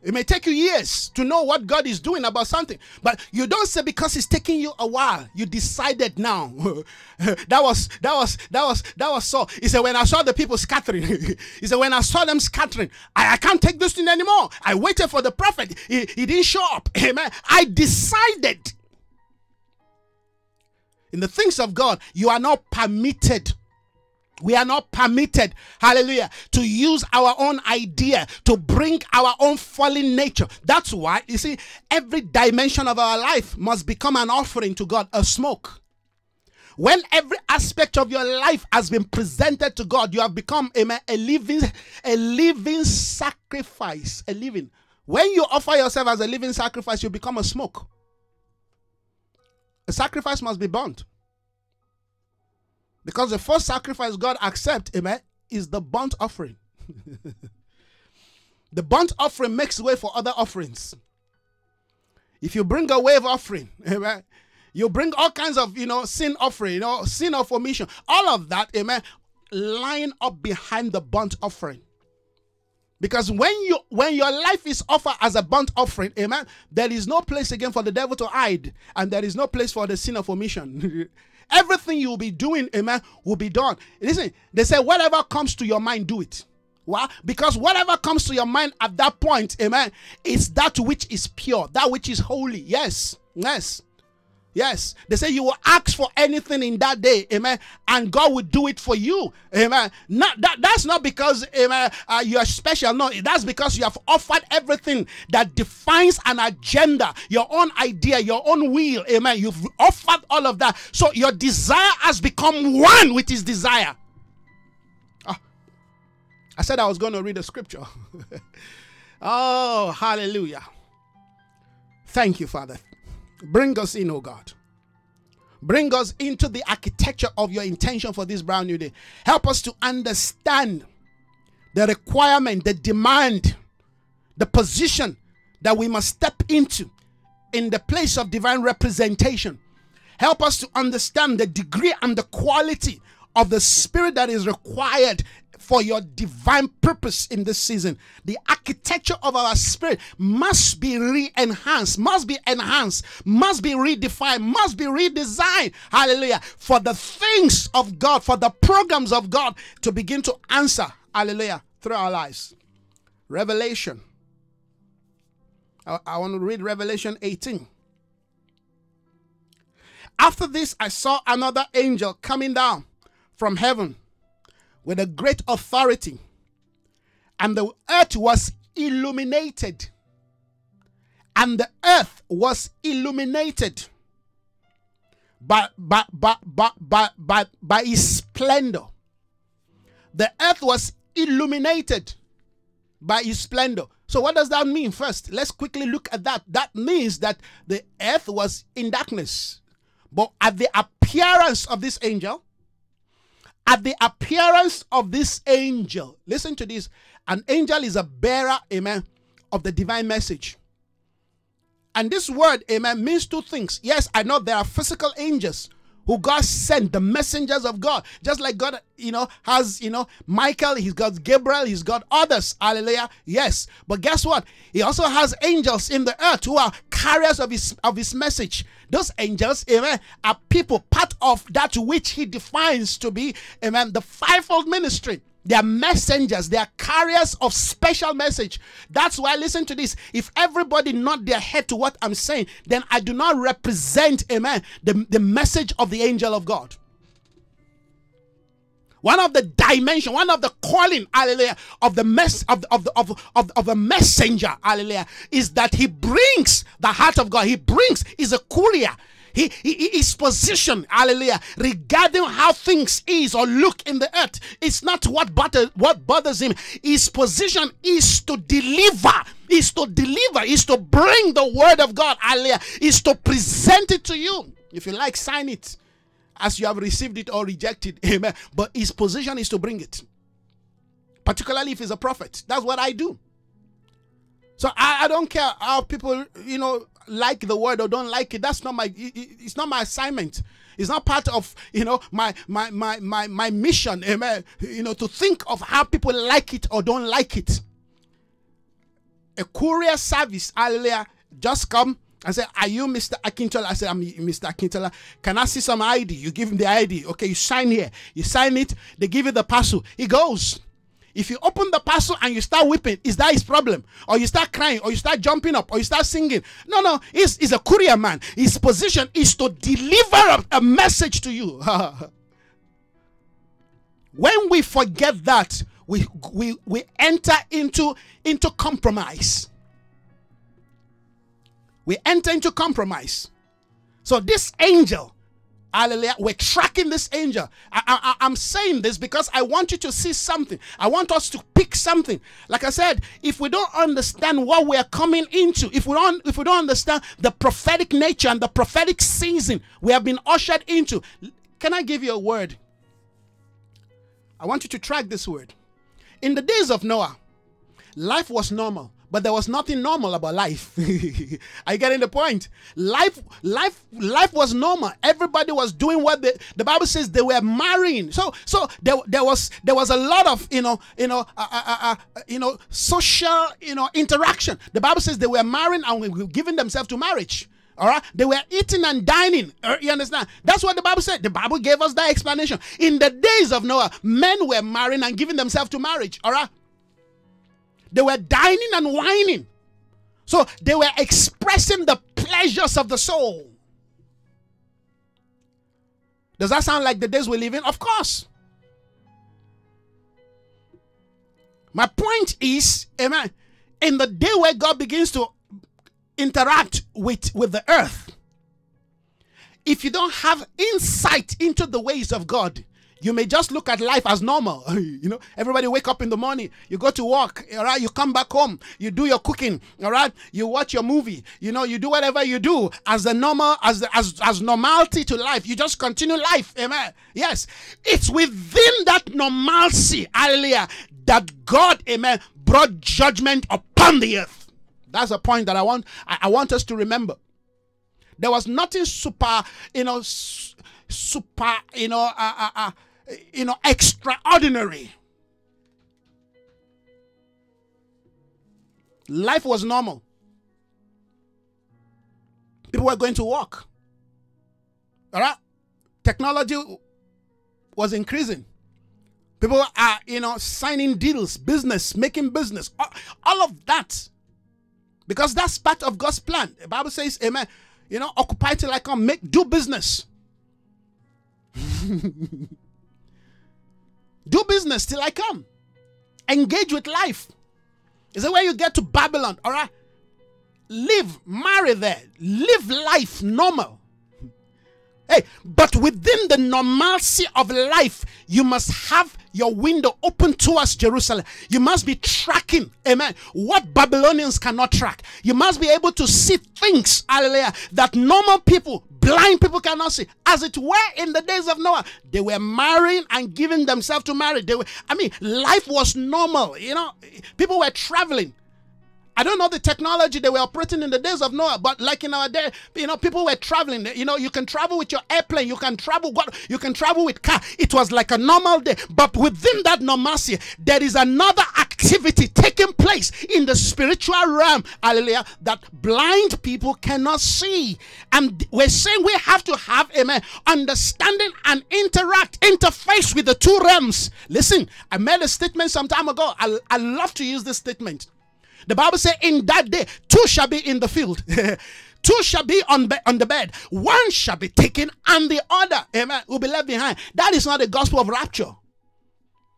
It may take you years to know what God is doing about something, but you don't say because it's taking you a while. You decided now. that was that was that was that was so. He said when I saw the people scattering, he said when I saw them scattering, I, I can't take this thing anymore. I waited for the prophet. He, he didn't show up. Amen. I decided. In the things of God, you are not permitted we are not permitted, hallelujah, to use our own idea to bring our own fallen nature. That's why, you see, every dimension of our life must become an offering to God, a smoke. When every aspect of your life has been presented to God, you have become a, a living, a living sacrifice. A living. When you offer yourself as a living sacrifice, you become a smoke. A sacrifice must be burnt. Because the first sacrifice God accepts, amen, is the burnt offering. the burnt offering makes way for other offerings. If you bring a wave offering, amen, you bring all kinds of, you know, sin offering, you know, sin of omission, all of that, amen, line up behind the burnt offering. Because when you when your life is offered as a burnt offering, amen, there is no place again for the devil to hide, and there is no place for the sin of omission. Everything you'll be doing, amen, will be done. Listen, they say, whatever comes to your mind, do it. Why? Because whatever comes to your mind at that point, amen, is that which is pure, that which is holy. Yes, yes. Yes, they say you will ask for anything in that day, amen, and God will do it for you, amen. Not that that's not because amen uh, you are special, no, that's because you have offered everything that defines an agenda, your own idea, your own will, amen. You've offered all of that, so your desire has become one with His desire. Oh, I said I was going to read a scripture. oh, hallelujah! Thank you, Father. Bring us in, oh God. Bring us into the architecture of your intention for this brand new day. Help us to understand the requirement, the demand, the position that we must step into in the place of divine representation. Help us to understand the degree and the quality of the spirit that is required for your divine purpose in this season. The architecture of our spirit must be re enhanced, must be enhanced, must be redefined, must be redesigned. Hallelujah. For the things of God, for the programs of God to begin to answer. Hallelujah. Through our lives. Revelation. I, I want to read Revelation 18. After this, I saw another angel coming down from heaven with a great authority, and the earth was illuminated. And the earth was illuminated by, by, by, by, by, by, by his splendor. The earth was illuminated by his splendor. So, what does that mean? First, let's quickly look at that. That means that the earth was in darkness. But at the appearance of this angel, at the appearance of this angel, listen to this an angel is a bearer, amen, of the divine message. And this word, amen, means two things. Yes, I know there are physical angels who God sent, the messengers of God. Just like God, you know, has, you know, Michael, he's got Gabriel, he's got others. Hallelujah. Yes. But guess what? He also has angels in the earth who are carriers of his of his message. Those angels, amen, are people part of that which he defines to be, amen, the fivefold ministry. They are messengers, they are carriers of special message. That's why, listen to this. If everybody nod their head to what I'm saying, then I do not represent, amen, the, the message of the angel of God. One of the dimension, one of the calling, hallelujah, of the mess of the, of the, of, of, of a messenger, hallelujah, is that he brings the heart of God. He brings, is a courier. He, he, his position, hallelujah, regarding how things is or look in the earth. It's not what bother, what bothers him. His position is to deliver, is to deliver, is to bring the word of God, hallelujah, is to present it to you. If you like, sign it as you have received it or rejected. Amen. But his position is to bring it. Particularly if he's a prophet. That's what I do. So I, I don't care how people, you know, like the word or don't like it. That's not my it's not my assignment. It's not part of you know my my my my my mission. Amen. You know, to think of how people like it or don't like it. A courier service, earlier just come I said, Are you Mr. Akintola? I said, I'm Mr. Akintola. Can I see some ID? You give him the ID. Okay, you sign here. You sign it, they give you the parcel. He goes. If you open the parcel and you start weeping, is that his problem? Or you start crying, or you start jumping up, or you start singing? No, no, he's, he's a courier man. His position is to deliver a, a message to you. when we forget that, we, we, we enter into, into compromise we enter into compromise. So this angel, hallelujah, we're tracking this angel. I, I'm saying this because I want you to see something. I want us to pick something. Like I said, if we don't understand what we are coming into, if we don't, if we don't understand the prophetic nature and the prophetic season we have been ushered into, can I give you a word? I want you to track this word. In the days of Noah, life was normal but there was nothing normal about life. Are you getting the point? Life, life, life was normal. Everybody was doing what the, the Bible says they were marrying. So, so there, there was there was a lot of you know you know uh, uh, uh, uh you know social you know interaction. The Bible says they were marrying and giving themselves to marriage. All right, they were eating and dining. Uh, you understand? That's what the Bible said. The Bible gave us that explanation. In the days of Noah, men were marrying and giving themselves to marriage. All right, They were dining and wining. So they were expressing the pleasures of the soul. Does that sound like the days we live in? Of course. My point is, amen, in the day where God begins to interact with, with the earth, if you don't have insight into the ways of God, you may just look at life as normal. you know, everybody wake up in the morning, you go to work, all right, you come back home, you do your cooking, all right, you watch your movie, you know, you do whatever you do as the normal, as as as normality to life. You just continue life. Amen. Yes. It's within that normalcy, hallelujah, that God, amen, brought judgment upon the earth. That's a point that I want I, I want us to remember. There was nothing super, you know, super, you know, uh, uh, uh, you know, extraordinary. Life was normal. People were going to work. All right? Technology was increasing. People are, you know, signing deals, business, making business, all, of that. Because that's part of God's plan. The Bible says, Amen. You know, occupy till I come, make do business. Do business till I come. Engage with life. Is it where you get to Babylon? All right. Live, marry there, live life normal. Hey, but within the normalcy of life, you must have your window open towards Jerusalem. You must be tracking, amen, what Babylonians cannot track. You must be able to see things, hallelujah, that normal people, blind people cannot see. As it were in the days of Noah, they were marrying and giving themselves to marriage. They were, I mean, life was normal. You know, people were traveling. I don't know the technology they were operating in the days of Noah, but like in our day, you know, people were traveling. You know, you can travel with your airplane, you can travel you can travel with car. It was like a normal day, but within that normalcy, there is another activity taking place in the spiritual realm, hallelujah, that blind people cannot see. And we're saying we have to have amen, understanding and interact, interface with the two realms. Listen, I made a statement some time ago. I, I love to use this statement. The Bible says, In that day, two shall be in the field. two shall be on, be- on the bed. One shall be taken, and the other, amen, will be left behind. That is not the gospel of rapture.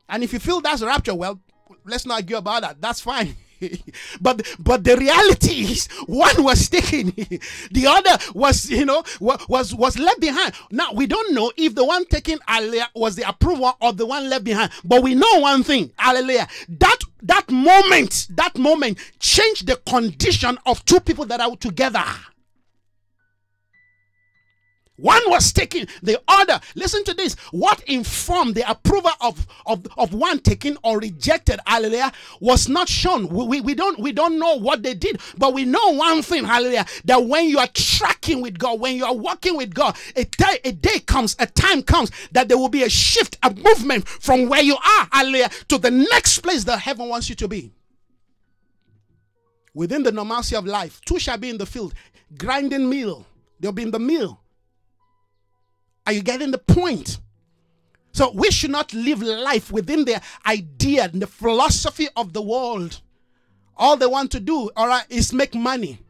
And if you feel that's rapture, well, let's not argue about that. That's fine. but but the reality is one was taken. The other was you know was was left behind. Now we don't know if the one taken hallelujah was the approval of the one left behind. But we know one thing hallelujah. That that moment that moment changed the condition of two people that are together one was taken, the other. Listen to this. What informed the approval of, of, of one taken or rejected, hallelujah, was not shown. We, we, we, don't we don't know what they did, but we know one thing, hallelujah, that when you are tracking with God, when you are walking with God, a day, a day comes, a time comes that there will be a shift, a movement from where you are, hallelujah, to the next place that heaven wants you to be. Within the normalcy of life, two shall be in the field, grinding meal. They'll be in the mill are you getting the point? So we should not live life within the idea and the philosophy of the world. All they want to do, all right, is make money.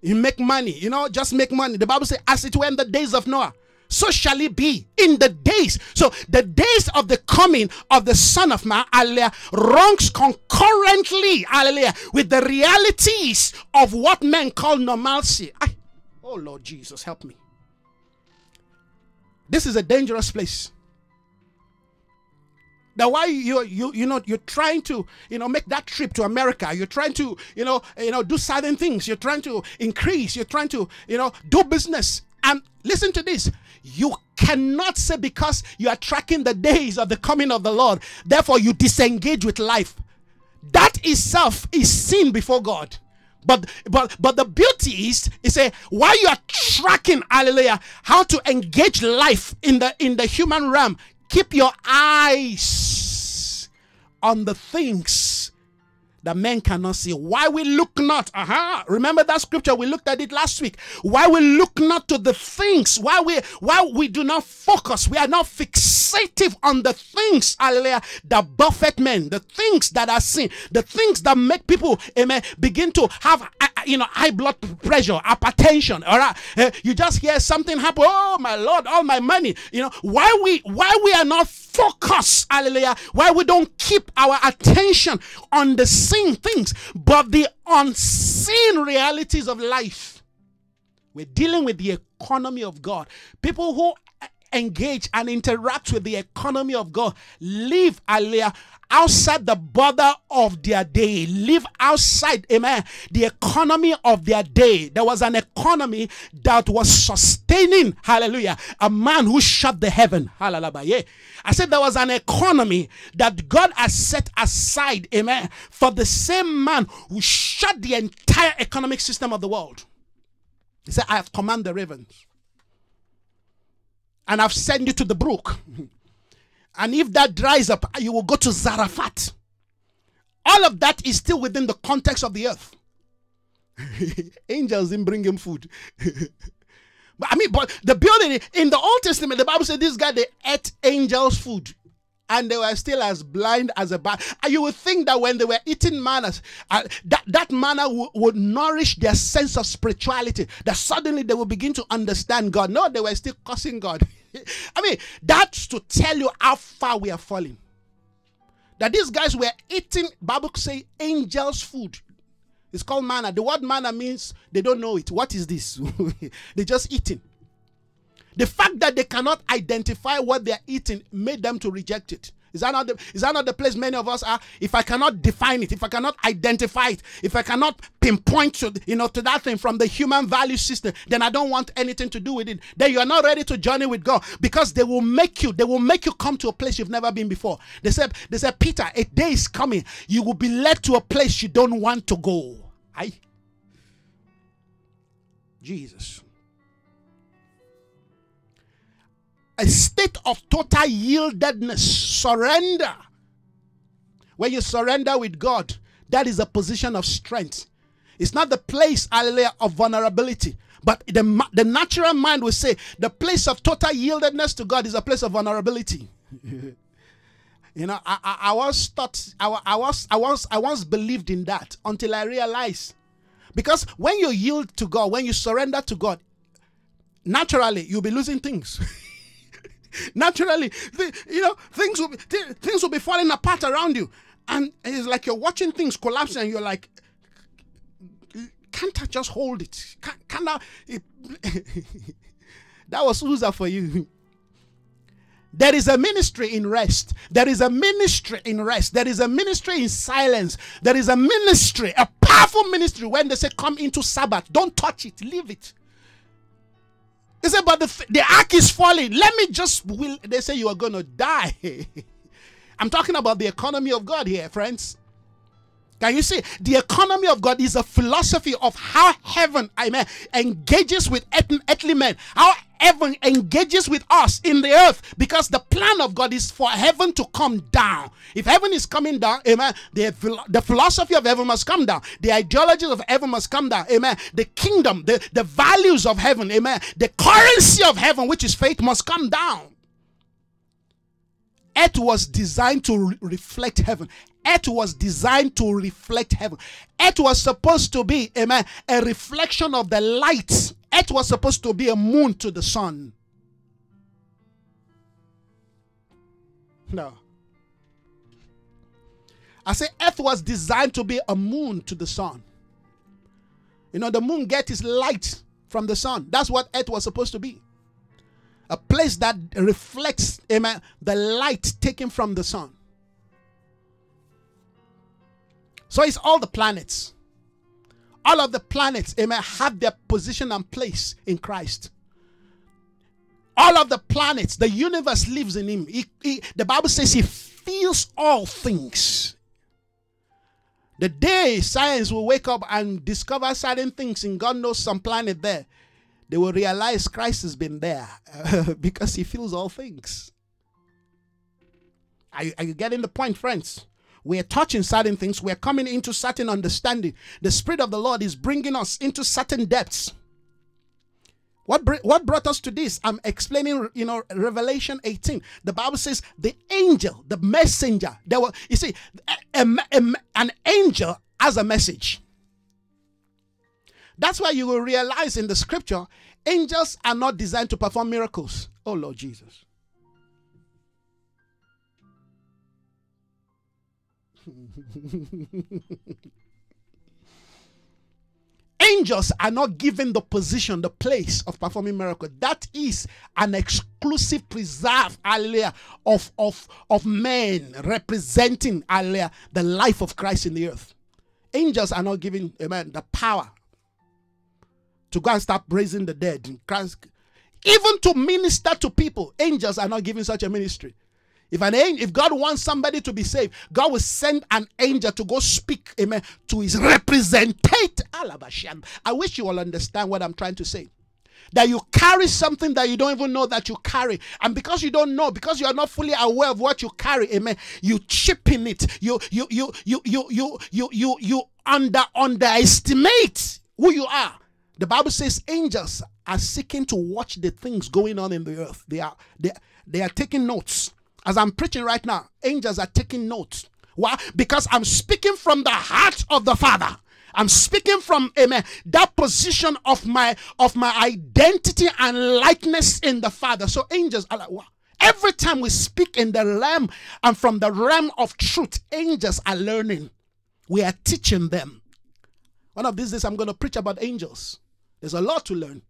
You make money, you know, just make money. The Bible says, as it were in the days of Noah, so shall it be in the days. So the days of the coming of the Son of Man, hallelujah, runs concurrently, hallelujah, with the realities of what men call normalcy. I, oh Lord Jesus, help me. This is a dangerous place. Now, why you you you know you're trying to you know make that trip to America? You're trying to you know you know do certain things. You're trying to increase. You're trying to you know do business. And listen to this: you cannot say because you are tracking the days of the coming of the Lord, therefore you disengage with life. That itself is sin before God. But but but the beauty is is a while you are tracking, hallelujah, how to engage life in the in the human realm, keep your eyes on the things that men cannot see. Why we look not? Uh-huh. Remember that scripture we looked at it last week. Why we look not to the things? Why we why we do not focus? We are not fixative on the things, hallelujah, that buffet men, the things that are seen, the things that make people, amen, begin to have you know high blood pressure, hypertension. All right, uh, you just hear something happen. Oh my Lord, all my money. You know why we why we are not focused, hallelujah. Why we don't keep our attention on the seen things, but the unseen realities of life. We're dealing with the economy of God. People who engage and interact with the economy of God live, hallelujah, outside the border of their day, live outside, amen, the economy of their day. There was an economy that was sustaining, hallelujah, a man who shut the heaven. Hallelujah. I said there was an economy that God has set aside, amen, for the same man who shut the entire economic system of the world. He said, I have commanded the ravens. And I've sent you to the brook. And if that dries up, you will go to Zarephath. All of that is still within the context of the earth. Angels didn't bring him food. but I mean, but the building in the Old Testament, the Bible said this guy they ate angels' food. And they were still as blind as a bat. And you would think that when they were eating manna, uh, that, that manna w- would nourish their sense of spirituality, that suddenly they would begin to understand God. No, they were still cursing God. I mean, that's to tell you how far we are falling. That these guys were eating, Bible say, angels' food. It's called manna. The word manna means they don't know it. What is this? They're just eating. The fact that they cannot identify what they're eating made them to reject it. Is that, not the, is that not the place many of us are? If I cannot define it, if I cannot identify it, if I cannot pinpoint to you know to that thing from the human value system, then I don't want anything to do with it. Then you are not ready to journey with God because they will make you, they will make you come to a place you've never been before. They said, they said, Peter, a day is coming. You will be led to a place you don't want to go. I Jesus. A state of total yieldedness, surrender. When you surrender with God, that is a position of strength. It's not the place, hallelujah, of vulnerability. But the, the natural mind will say the place of total yieldedness to God is a place of vulnerability. you know, I, I, I was thought, I, I, was, I, was, I once believed in that until I realized. Because when you yield to God, when you surrender to God, naturally you'll be losing things. Naturally, the, you know, things will be, th- things will be falling apart around you. And it's like you're watching things collapse and you're like, can't I just hold it? Can, can I? That was Uzzah for you. There is a ministry in rest. There is a ministry in rest. There is a ministry in silence. There is a ministry, a powerful ministry when they say, Come into Sabbath. Don't touch it, leave it. He said, but the, the ark is falling. Let me just will. They say you are going to die. I'm talking about the economy of God here, friends. Can you see? The economy of God is a philosophy of how heaven, I mean, engages with earthly men, how heaven engages with us in the earth, because the plan of God is for heaven to come down. If heaven is coming down, amen, the, the philosophy of heaven must come down, the ideologies of heaven must come down, amen, the kingdom, the, the values of heaven, amen, the currency of heaven, which is faith, must come down. Earth was designed to re- reflect heaven. Earth was designed to reflect heaven. Earth was supposed to be, amen, a reflection of the light. Earth was supposed to be a moon to the sun. No. I say Earth was designed to be a moon to the sun. You know, the moon gets its light from the sun. That's what Earth was supposed to be a place that reflects amen, the light taken from the sun. So it's all the planets. All of the planets, amen, have their position and place in Christ. All of the planets, the universe lives in Him. He, he, the Bible says He feels all things. The day science will wake up and discover certain things in God knows some planet there, they will realize Christ has been there because he feels all things. Are you, are you getting the point, friends? We're touching certain things, we're coming into certain understanding. The Spirit of the Lord is bringing us into certain depths. What, br- what brought us to this? I'm explaining, you know, Revelation 18. The Bible says the angel, the messenger, there were, you see, a, a, a, an angel has a message. That's why you will realize in the scripture, angels are not designed to perform miracles. Oh, Lord Jesus. angels are not given the position, the place of performing miracle. That is an exclusive preserve, hallelujah, of, of, of men representing, hallelujah, the life of Christ in the earth. Angels are not given, amen, the power to go and start raising the dead. Even to minister to people, angels are not given such a ministry. If an angel, if God wants somebody to be saved, God will send an angel to go speak, amen, to his representative. I wish you all understand what I'm trying to say. That you carry something that you don't even know that you carry, and because you don't know, because you are not fully aware of what you carry, amen, you chip in it. You you you you you you you you you under underestimate who you are. The Bible says angels are seeking to watch the things going on in the earth. They are they, they are taking notes as I'm preaching right now, angels are taking notes. Why? Because I'm speaking from the heart of the Father. I'm speaking from amen that position of my of my identity and likeness in the Father. So angels are like, wow. Every time we speak in the realm and from the realm of truth, angels are learning. We are teaching them. One of these days, I'm going to preach about angels. There's a lot to learn.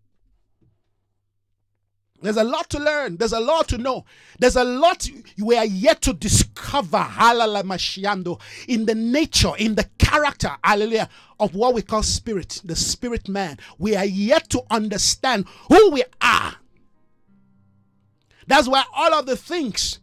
There's a lot to learn. There's a lot to know. There's a lot we are yet to discover, hallelujah, in the nature, in the character, hallelujah, of what we call spirit, the spirit man. We are yet to understand who we are. That's why all of the things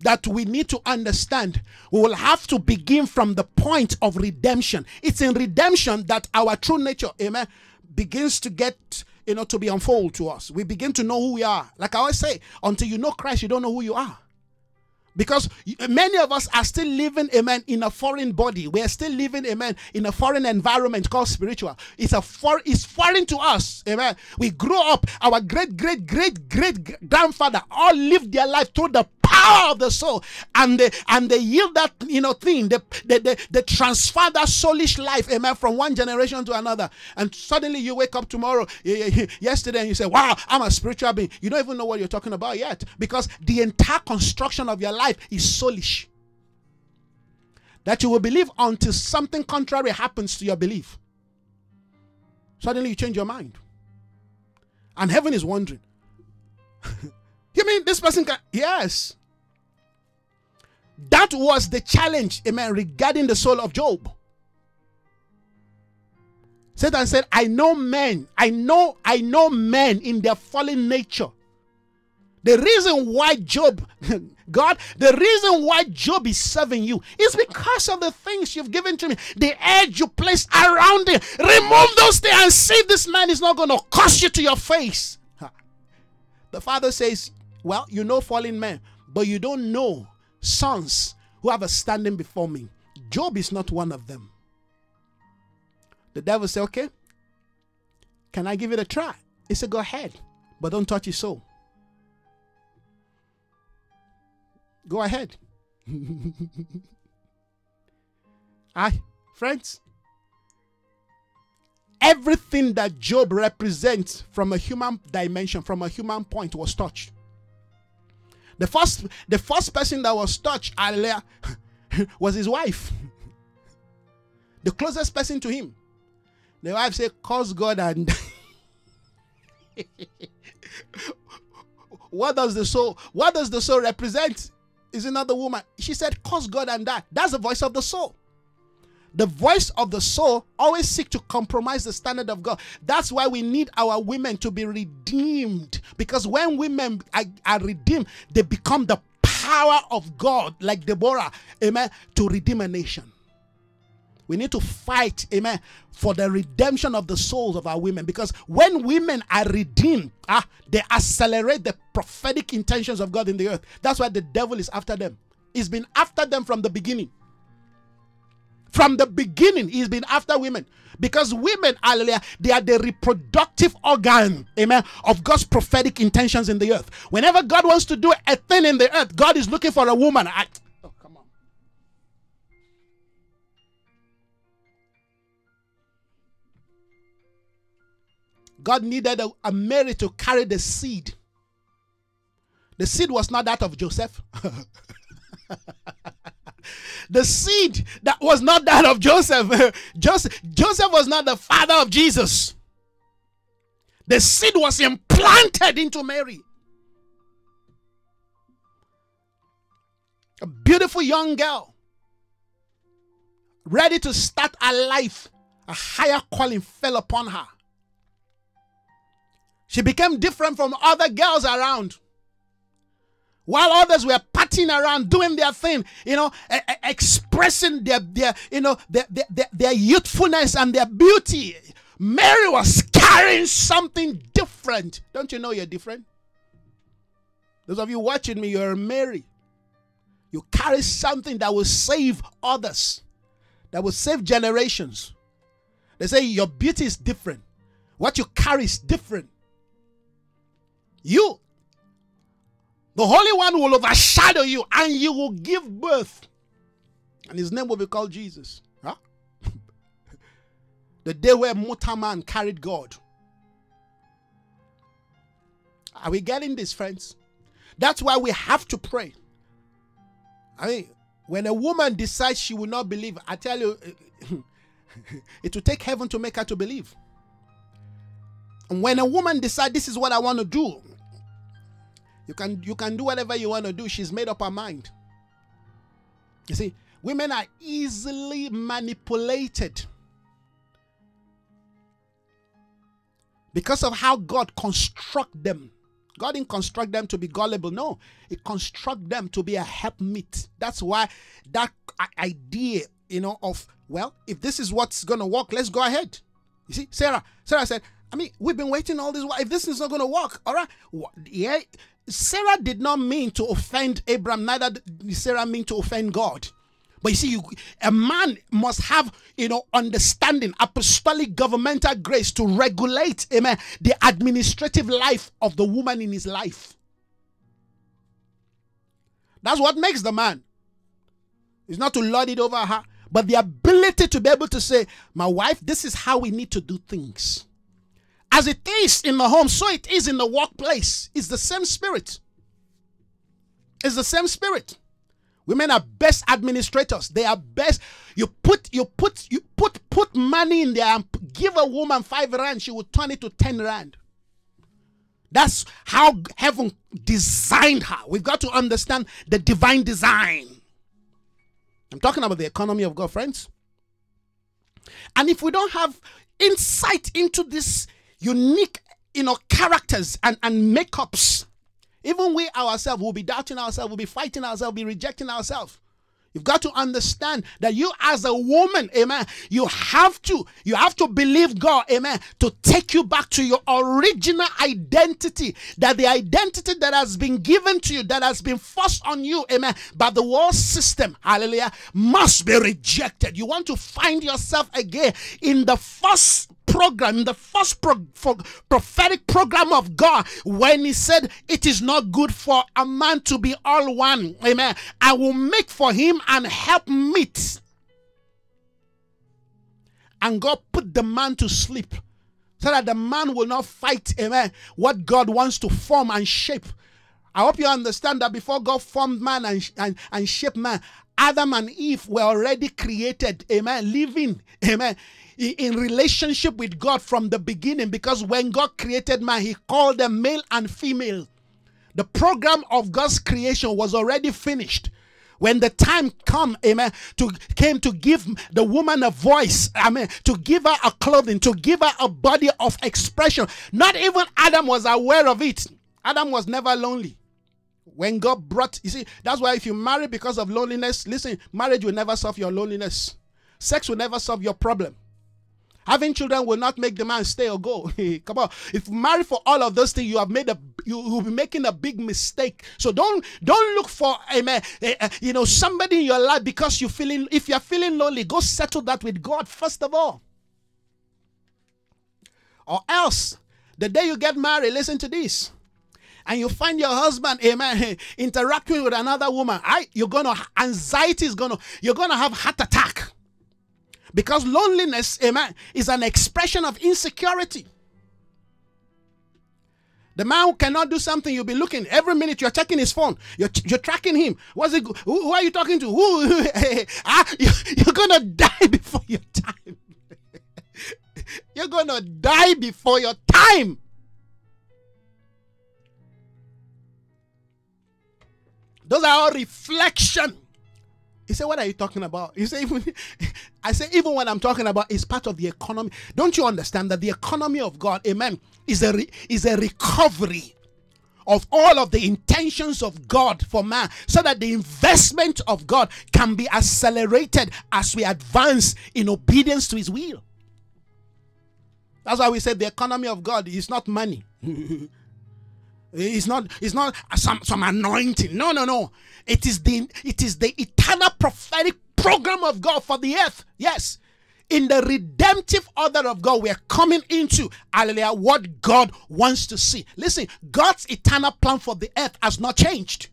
that we need to understand, we will have to begin from the point of redemption. It's in redemption that our true nature, amen, begins to get you know, to be unfold to us. We begin to know who we are. Like I always say, until you know Christ, you don't know who you are. Because many of us are still living, amen, in a foreign body. We are still living, amen, in a foreign environment called spiritual. It's a for, it's foreign to us, amen. We grew up, our great, great, great, great grandfather all lived their life through the power of the soul and they and they yield that you know thing. They, they, they, they transfer that soulish life amen from one generation to another. And suddenly you wake up tomorrow yesterday and you say wow i'm a spiritual being. You don't even know what you're talking about yet because the entire construction of your life is soulish. That you will believe until something contrary happens to your belief. Suddenly you change your mind. And heaven is wondering. You mean this person can yes that was the challenge, amen, regarding the soul of Job. Satan said, I know men, I know, I know men in their fallen nature. The reason why Job, God, the reason why Job is serving you is because of the things you've given to me, the edge you placed around it. Remove those things and see this man is not going to curse you to your face. The father says, Well, you know fallen men, but you don't know sons who have a standing before me. Job is not one of them. The devil said, Okay, can I give it a try? He said, Go ahead, but don't touch his soul. Go ahead. Hi, friends. Everything that Job represents from a human dimension, from a human point, was touched. The first, the first person that was touched earlier was his wife. The closest person to him. The wife said, Cause God and what does the soul what does the soul represent? Is another woman. She said, Cause God and die. That's the voice of the soul. The voice of the soul always seek to compromise the standard of God. That's why we need our women to be redeemed. Because when women are, are redeemed, they become the power of God, like Deborah, amen, to redeem a nation. We need to fight, amen, for the redemption of the souls of our women. Because when women are redeemed, ah, they accelerate the prophetic intentions of God in the earth. That's why the devil is after them. He's been after them from the beginning. From the beginning, he's been after women. Because women, hallelujah, they are the reproductive organ, amen, of God's prophetic intentions in the earth. Whenever God wants to do a thing in the earth, God is looking for a woman. I, oh, come on. God needed a, a Mary to carry the seed. The seed was not that of Joseph. the seed that was not that of Joseph. Joseph. Joseph was not the father of Jesus. The seed was implanted into Mary. A beautiful young girl, ready to start a life. A higher calling fell upon her. She became different from other girls around. While others were around, doing their thing, you know, expressing their, their you know, their, their, their youthfulness and their beauty, Mary was carrying something different. Don't you know you're different? Those of you watching me, you're Mary. You carry something that will save others, that will save generations. They say your beauty is different. What you carry is different. You the Holy One will overshadow you and you will give birth. And his name will be called Jesus. Huh? the day where Motaman carried God. Are we getting this, friends? That's why we have to pray. I mean, when a woman decides she will not believe, I tell you, it will take heaven to make her to believe. And when a woman decides this is what I want to do, you can you can do whatever you want to do. She's made up her mind. You see, women are easily manipulated because of how God construct them. God didn't construct them to be gullible. No, He construct them to be a helpmeet. That's why that idea, you know, of well, if this is what's gonna work, let's go ahead. You see, Sarah, Sarah said, I mean, we've been waiting all this while. If this is not gonna work, all right, yeah, Sarah did not mean to offend Abraham, neither did Sarah mean to offend God. But you see, you, a man must have, you know, understanding, apostolic governmental grace to regulate, amen, the administrative life of the woman in his life. That's what makes the man. It's not to lord it over her, but the ability to be able to say, My wife, this is how we need to do things. As it is in the home, so it is in the workplace. It's the same spirit. It's the same spirit. Women are best administrators. They are best. You put you put you put put money in there and give a woman five rand, she will turn it to ten rand. That's how heaven designed her. We've got to understand the divine design. I'm talking about the economy of God, friends. And if we don't have insight into this unique, you know, characters and, and makeups. Even we ourselves will be doubting ourselves, will be fighting ourselves, be rejecting ourselves. You've got to understand that you as a woman, amen, you have to, you have to believe God, amen, to take you back to your original identity. That the identity that has been given to you, that has been forced on you, amen, by the world system, hallelujah, must be rejected. You want to find yourself again in the first program, the first pro- prophetic program of God, when He said, It is not good for a man to be all one. Amen. I will make for him and help meet. And God put the man to sleep so that the man will not fight, amen, what God wants to form and shape. I hope you understand that before God formed man and, and, and shaped man, Adam and Eve were already created, amen, living, amen, in relationship with God from the beginning because when God created man, he called them male and female. The program of God's creation was already finished. When the time come, amen, to came to give the woman a voice, amen, to give her a clothing, to give her a body of expression. Not even Adam was aware of it. Adam was never lonely. When God brought, you see, that's why if you marry because of loneliness, listen, marriage will never solve your loneliness. Sex will never solve your problem. Having children will not make the man stay or go. Come on. If marry for all of those things, you have made a, you will be making a big mistake. So don't don't look for amen. Uh, you know somebody in your life because you feeling if you're feeling lonely, go settle that with God first of all. Or else, the day you get married, listen to this and you find your husband, amen, interacting with another woman, I you're gonna anxiety is gonna you're gonna have heart attack. Because loneliness, amen, is an expression of insecurity. The man who cannot do something, you'll be looking every minute. You're checking his phone. You're, you're tracking him. What's it? Who, who are you talking to? Who? ah, you, you're gonna die before your time. you're gonna die before your time. Those are all reflection. He said, What are you talking about? He said, even, I say, even what I'm talking about is part of the economy. Don't you understand that the economy of God, amen, is a re, is a recovery of all of the intentions of God for man so that the investment of God can be accelerated as we advance in obedience to his will. That's why we said the economy of God is not money. It's not, it's not some, some anointing. No, no, no. It is the it is the eternal prophetic program of God for the earth. Yes. In the redemptive order of God, we are coming into hallelujah what God wants to see. Listen, God's eternal plan for the earth has not changed.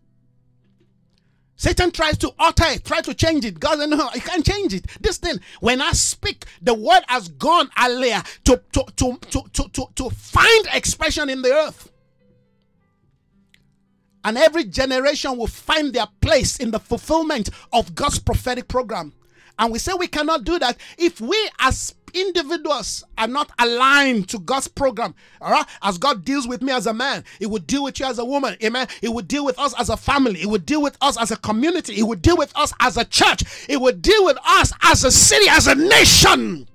Satan tries to alter it, try to change it. God said, no, you can't change it. This thing, when I speak, the word has gone hallelujah to, to, to, to, to, to, to find expression in the earth and every generation will find their place in the fulfillment of God's prophetic program. And we say we cannot do that if we as individuals are not aligned to God's program. All right, as God deals with me as a man, He would deal with you as a woman. Amen. He would deal with us as a family. He would deal with us as a community. He would deal with us as a church. He would deal with us as a city, as a nation.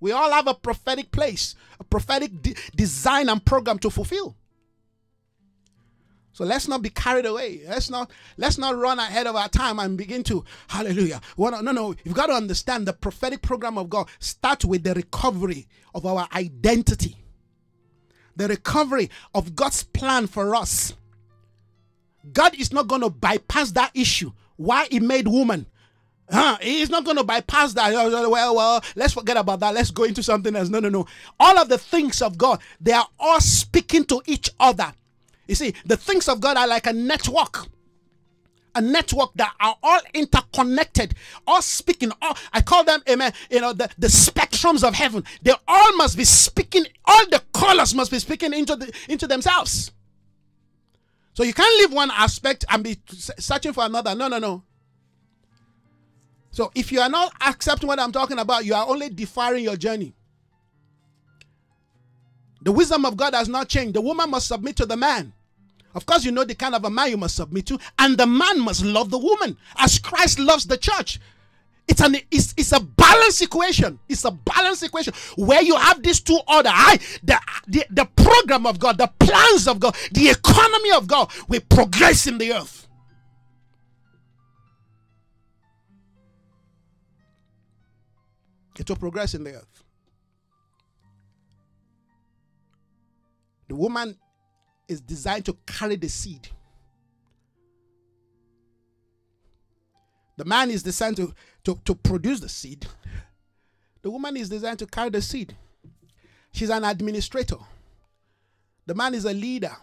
We all have a prophetic place, a prophetic de- design and program to fulfill. So let's not be carried away. Let's not let's not run ahead of our time and begin to hallelujah. no, no. You've got to understand the prophetic program of God starts with the recovery of our identity. The recovery of God's plan for us. God is not going to bypass that issue. Why he made woman. Huh? He's not going to bypass that. Well, well, let's forget about that. Let's go into something else. No, no, no. All of the things of God, they are all speaking to each other. You see, the things of God are like a network. A network that are all interconnected, all speaking. All I call them, amen. You know, the, the spectrums of heaven. They all must be speaking. All the colors must be speaking into the into themselves. So you can't leave one aspect and be searching for another. No, no, no. So if you are not accepting what I'm talking about, you are only defiring your journey. The wisdom of God has not changed. The woman must submit to the man. Of course, you know the kind of a man you must submit to, and the man must love the woman as Christ loves the church. It's an it's, it's a balance equation. It's a balance equation where you have these two order. I the, the the program of God, the plans of God, the economy of God will progress in the earth. It will progress in the earth. The woman is designed to carry the seed. The man is designed to, to, to produce the seed. The woman is designed to carry the seed. She's an administrator. The man is a leader.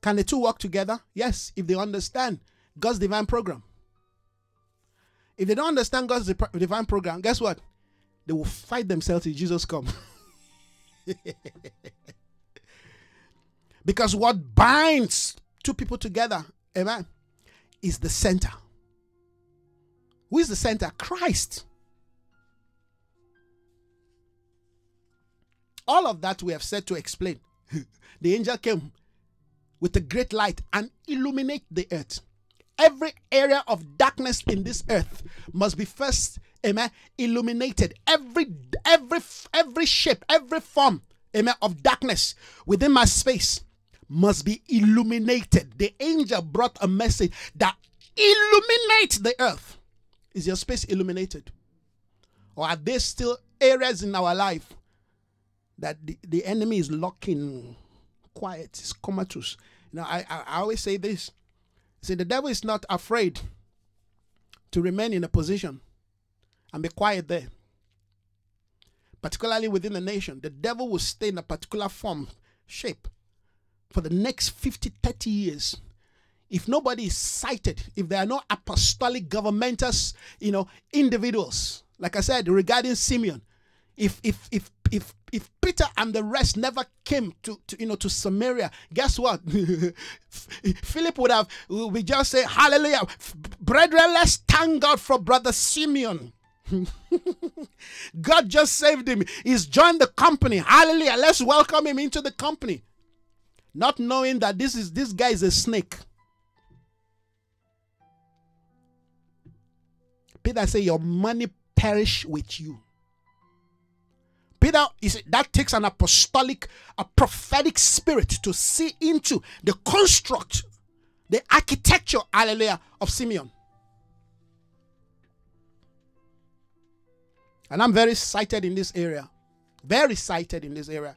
Can the two work together? Yes, if they understand God's divine program. If they don't understand God's divine program, guess what? They will fight themselves till Jesus come. Because what binds two people together, amen, is the center. Who is the center? Christ. All of that we have said to explain. the angel came with a great light and illuminate the earth. Every area of darkness in this earth must be first, amen, illuminated. Every every every shape, every form, amen, of darkness within my space must be illuminated. The angel brought a message that illuminates the earth. Is your space illuminated? Or are there still areas in our life that the, the enemy is locking, quiet. It's comatose. You know, I, I, I always say this. See, the devil is not afraid to remain in a position and be quiet there. Particularly within the nation, the devil will stay in a particular form, shape, for the next 50, 30 years. If nobody is cited, if there are no apostolic governmentals, you know, individuals, like I said regarding Simeon, if if if if if Peter and the rest never came to, to you know to Samaria, guess what? Philip would have we just say hallelujah. Brethren, let's thank God for brother Simeon. God just saved him. He's joined the company. Hallelujah. Let's welcome him into the company. Not knowing that this is this guy is a snake. Peter said, Your money perish with you. Peter is that takes an apostolic, a prophetic spirit to see into the construct, the architecture, hallelujah, of Simeon. And I'm very excited in this area. Very excited in this area.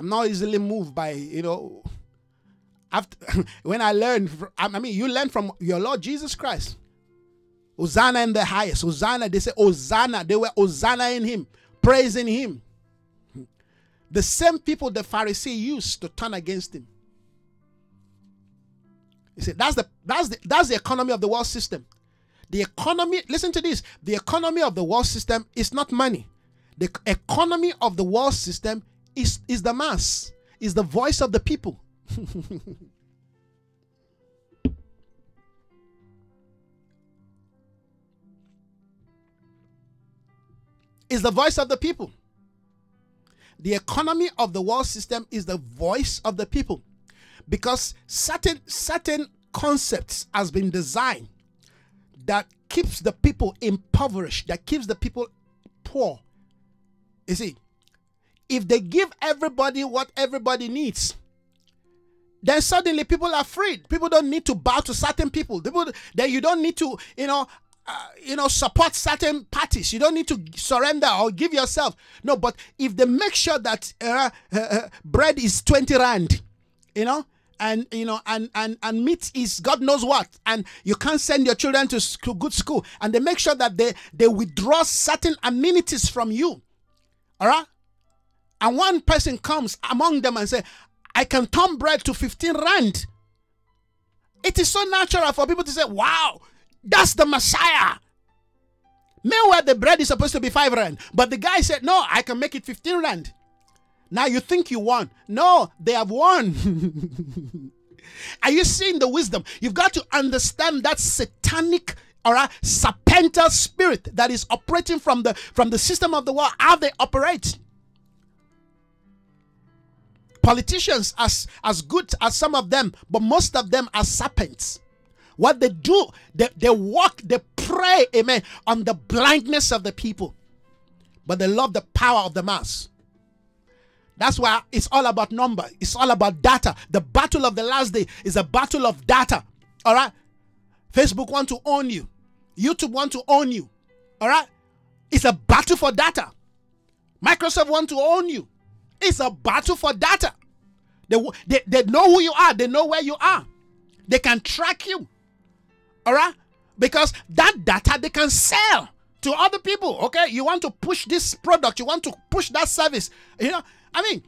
I'm not easily moved by, you know, after when I learned, I mean, you learn from your Lord Jesus Christ. Hosanna in the highest. Hosanna, they say Hosanna. They were Hosanna in him praising him. The same people the Pharisee used to turn against him. You see, that's the that's the that's the economy of the world system. The economy, listen to this, the economy of the world system is not money. The economy of the world system is, is the mass, is the voice of the people. is the voice of the people. The economy of the world system is the voice of the people because certain certain concepts has been designed that keeps the people impoverished, that keeps the people poor. You see, if they give everybody what everybody needs, then suddenly people are freed. People don't need to bow to certain people. People, then you don't need to, you know, uh, you know, support certain parties. You don't need to surrender or give yourself. No, but if they make sure that uh, uh, uh, bread is 20 rand, you know, and you know, and and and meat is God knows what, and you can't send your children to school, good school, and they make sure that they they withdraw certain amenities from you. All right, and one person comes among them and say, "I can turn bread to 15 rand." It is so natural for people to say, "Wow." That's the Messiah. Meanwhile, the bread is supposed to be 5 rand. But the guy said, No, I can make it 15 rand. Now you think you won. No, they have won. Are you seeing the wisdom? You've got to understand that satanic or a serpental spirit that is operating from the from the system of the world, how they operate. Politicians as as good as some of them, but most of them are serpents. What they do, they, they walk, they pray, amen, on the blindness of the people. But they love the power of the mass. That's why it's all about number. It's all about data. The battle of the last day is a battle of data. All right. Facebook want to own you. YouTube want to own you. All right. It's a battle for data. Microsoft want to own you. It's a battle for data. They, they, they know who you are. They know where you are. They can track you. All right? Because that data they can sell to other people. Okay? You want to push this product, you want to push that service. You know, I mean,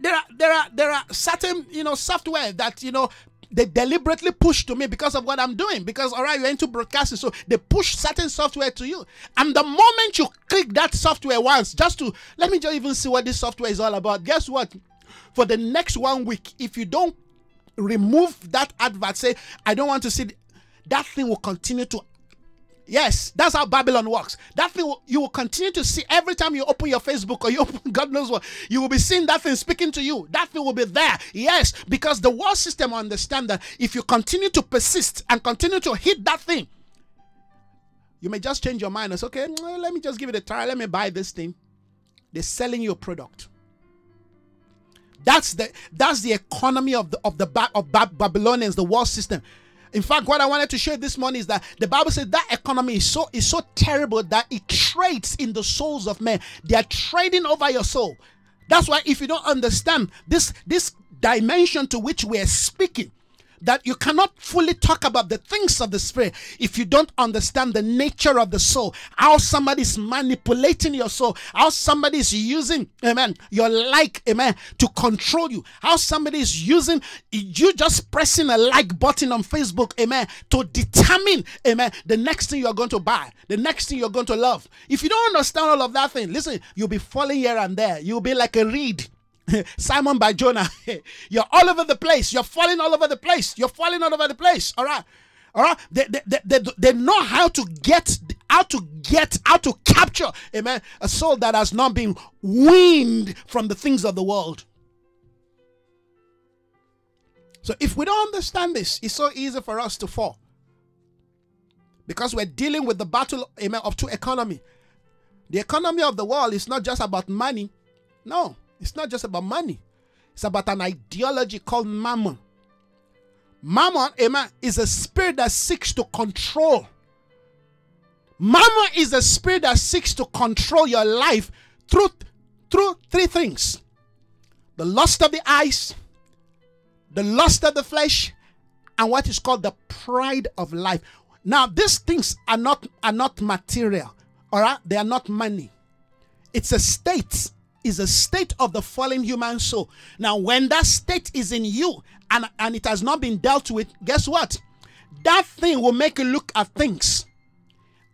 there are there are there are certain you know software that you know they deliberately push to me because of what I'm doing. Because all right, you're into broadcasting, so they push certain software to you. And the moment you click that software once, just to let me just even see what this software is all about. Guess what? For the next one week, if you don't remove that advert, say I don't want to see that thing will continue to Yes, that's how Babylon works. That thing you will continue to see every time you open your Facebook or you open God knows what, you will be seeing that thing speaking to you. That thing will be there. Yes, because the world system understand that if you continue to persist and continue to hit that thing, you may just change your mind. It's okay. Mm, let me just give it a try. Let me buy this thing. They're selling you a product. That's the that's the economy of the of the of Babylonians, the world system. In fact, what I wanted to share this morning is that the Bible says that economy is so is so terrible that it trades in the souls of men. They are trading over your soul. That's why if you don't understand this this dimension to which we are speaking, that you cannot fully talk about the things of the spirit if you don't understand the nature of the soul. How somebody is manipulating your soul. How somebody is using amen your like amen to control you. How somebody is using you just pressing a like button on facebook amen to determine amen the next thing you're going to buy the next thing you're going to love. If you don't understand all of that thing listen you'll be falling here and there. You'll be like a reed Simon Bar-Jonah. You're all over the place. You're falling all over the place. You're falling all over the place. All right. All right. They, they, they, they, they know how to get how to get how to capture amen a soul that has not been weaned from the things of the world. So if we don't understand this, it's so easy for us to fall. Because we're dealing with the battle amen, of two economy. The economy of the world is not just about money. No. It's not just about money, it's about an ideology called mammon. Mammon, amen, is a spirit that seeks to control. Mammon is a spirit that seeks to control your life through, through three things the lust of the eyes, the lust of the flesh, and what is called the pride of life. Now, these things are not are not material, all right? They are not money. It's a state is a state of the fallen human soul. Now, when that state is in you and, and it has not been dealt with, guess what? That thing will make you look at things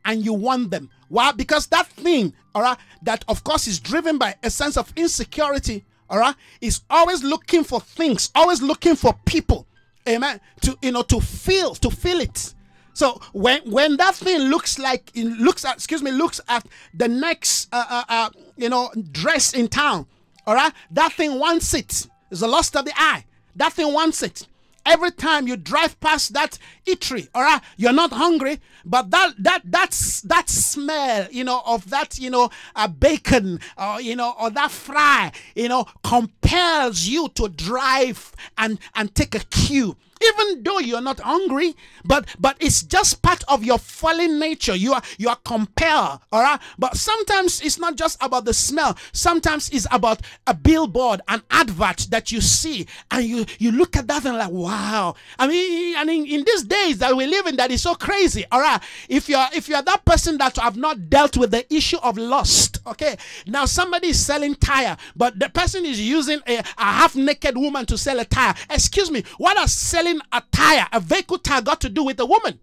and you want them. Why? Because that thing, all right, that of course is driven by a sense of insecurity, all right, is always looking for things, always looking for people, amen, to you know, to feel, to feel it. So when when that thing looks like it looks at excuse me looks at the next uh, uh, uh, you know dress in town, all right, that thing wants it. It's the lust of the eye. That thing wants it. Every time you drive past that eatery, all right, you're not hungry, but that that that's that smell, you know, of that, you know, a bacon or you know, or that fry, you know, compels you to drive and and take a cue even though you're not hungry but but it's just part of your fallen nature. You are you are compelled all right? But sometimes it's not just about the smell. Sometimes it's about a billboard an advert that you see and you you look at that and like wow. I mean and in, in these days that we live in that is so crazy all right? If you're if you're that person that have not dealt with the issue of lust okay? Now somebody is selling tire but the person is using a, a half naked woman to sell a tire. Excuse me what are selling selling a tire, a vehicle tire, got to do with a woman?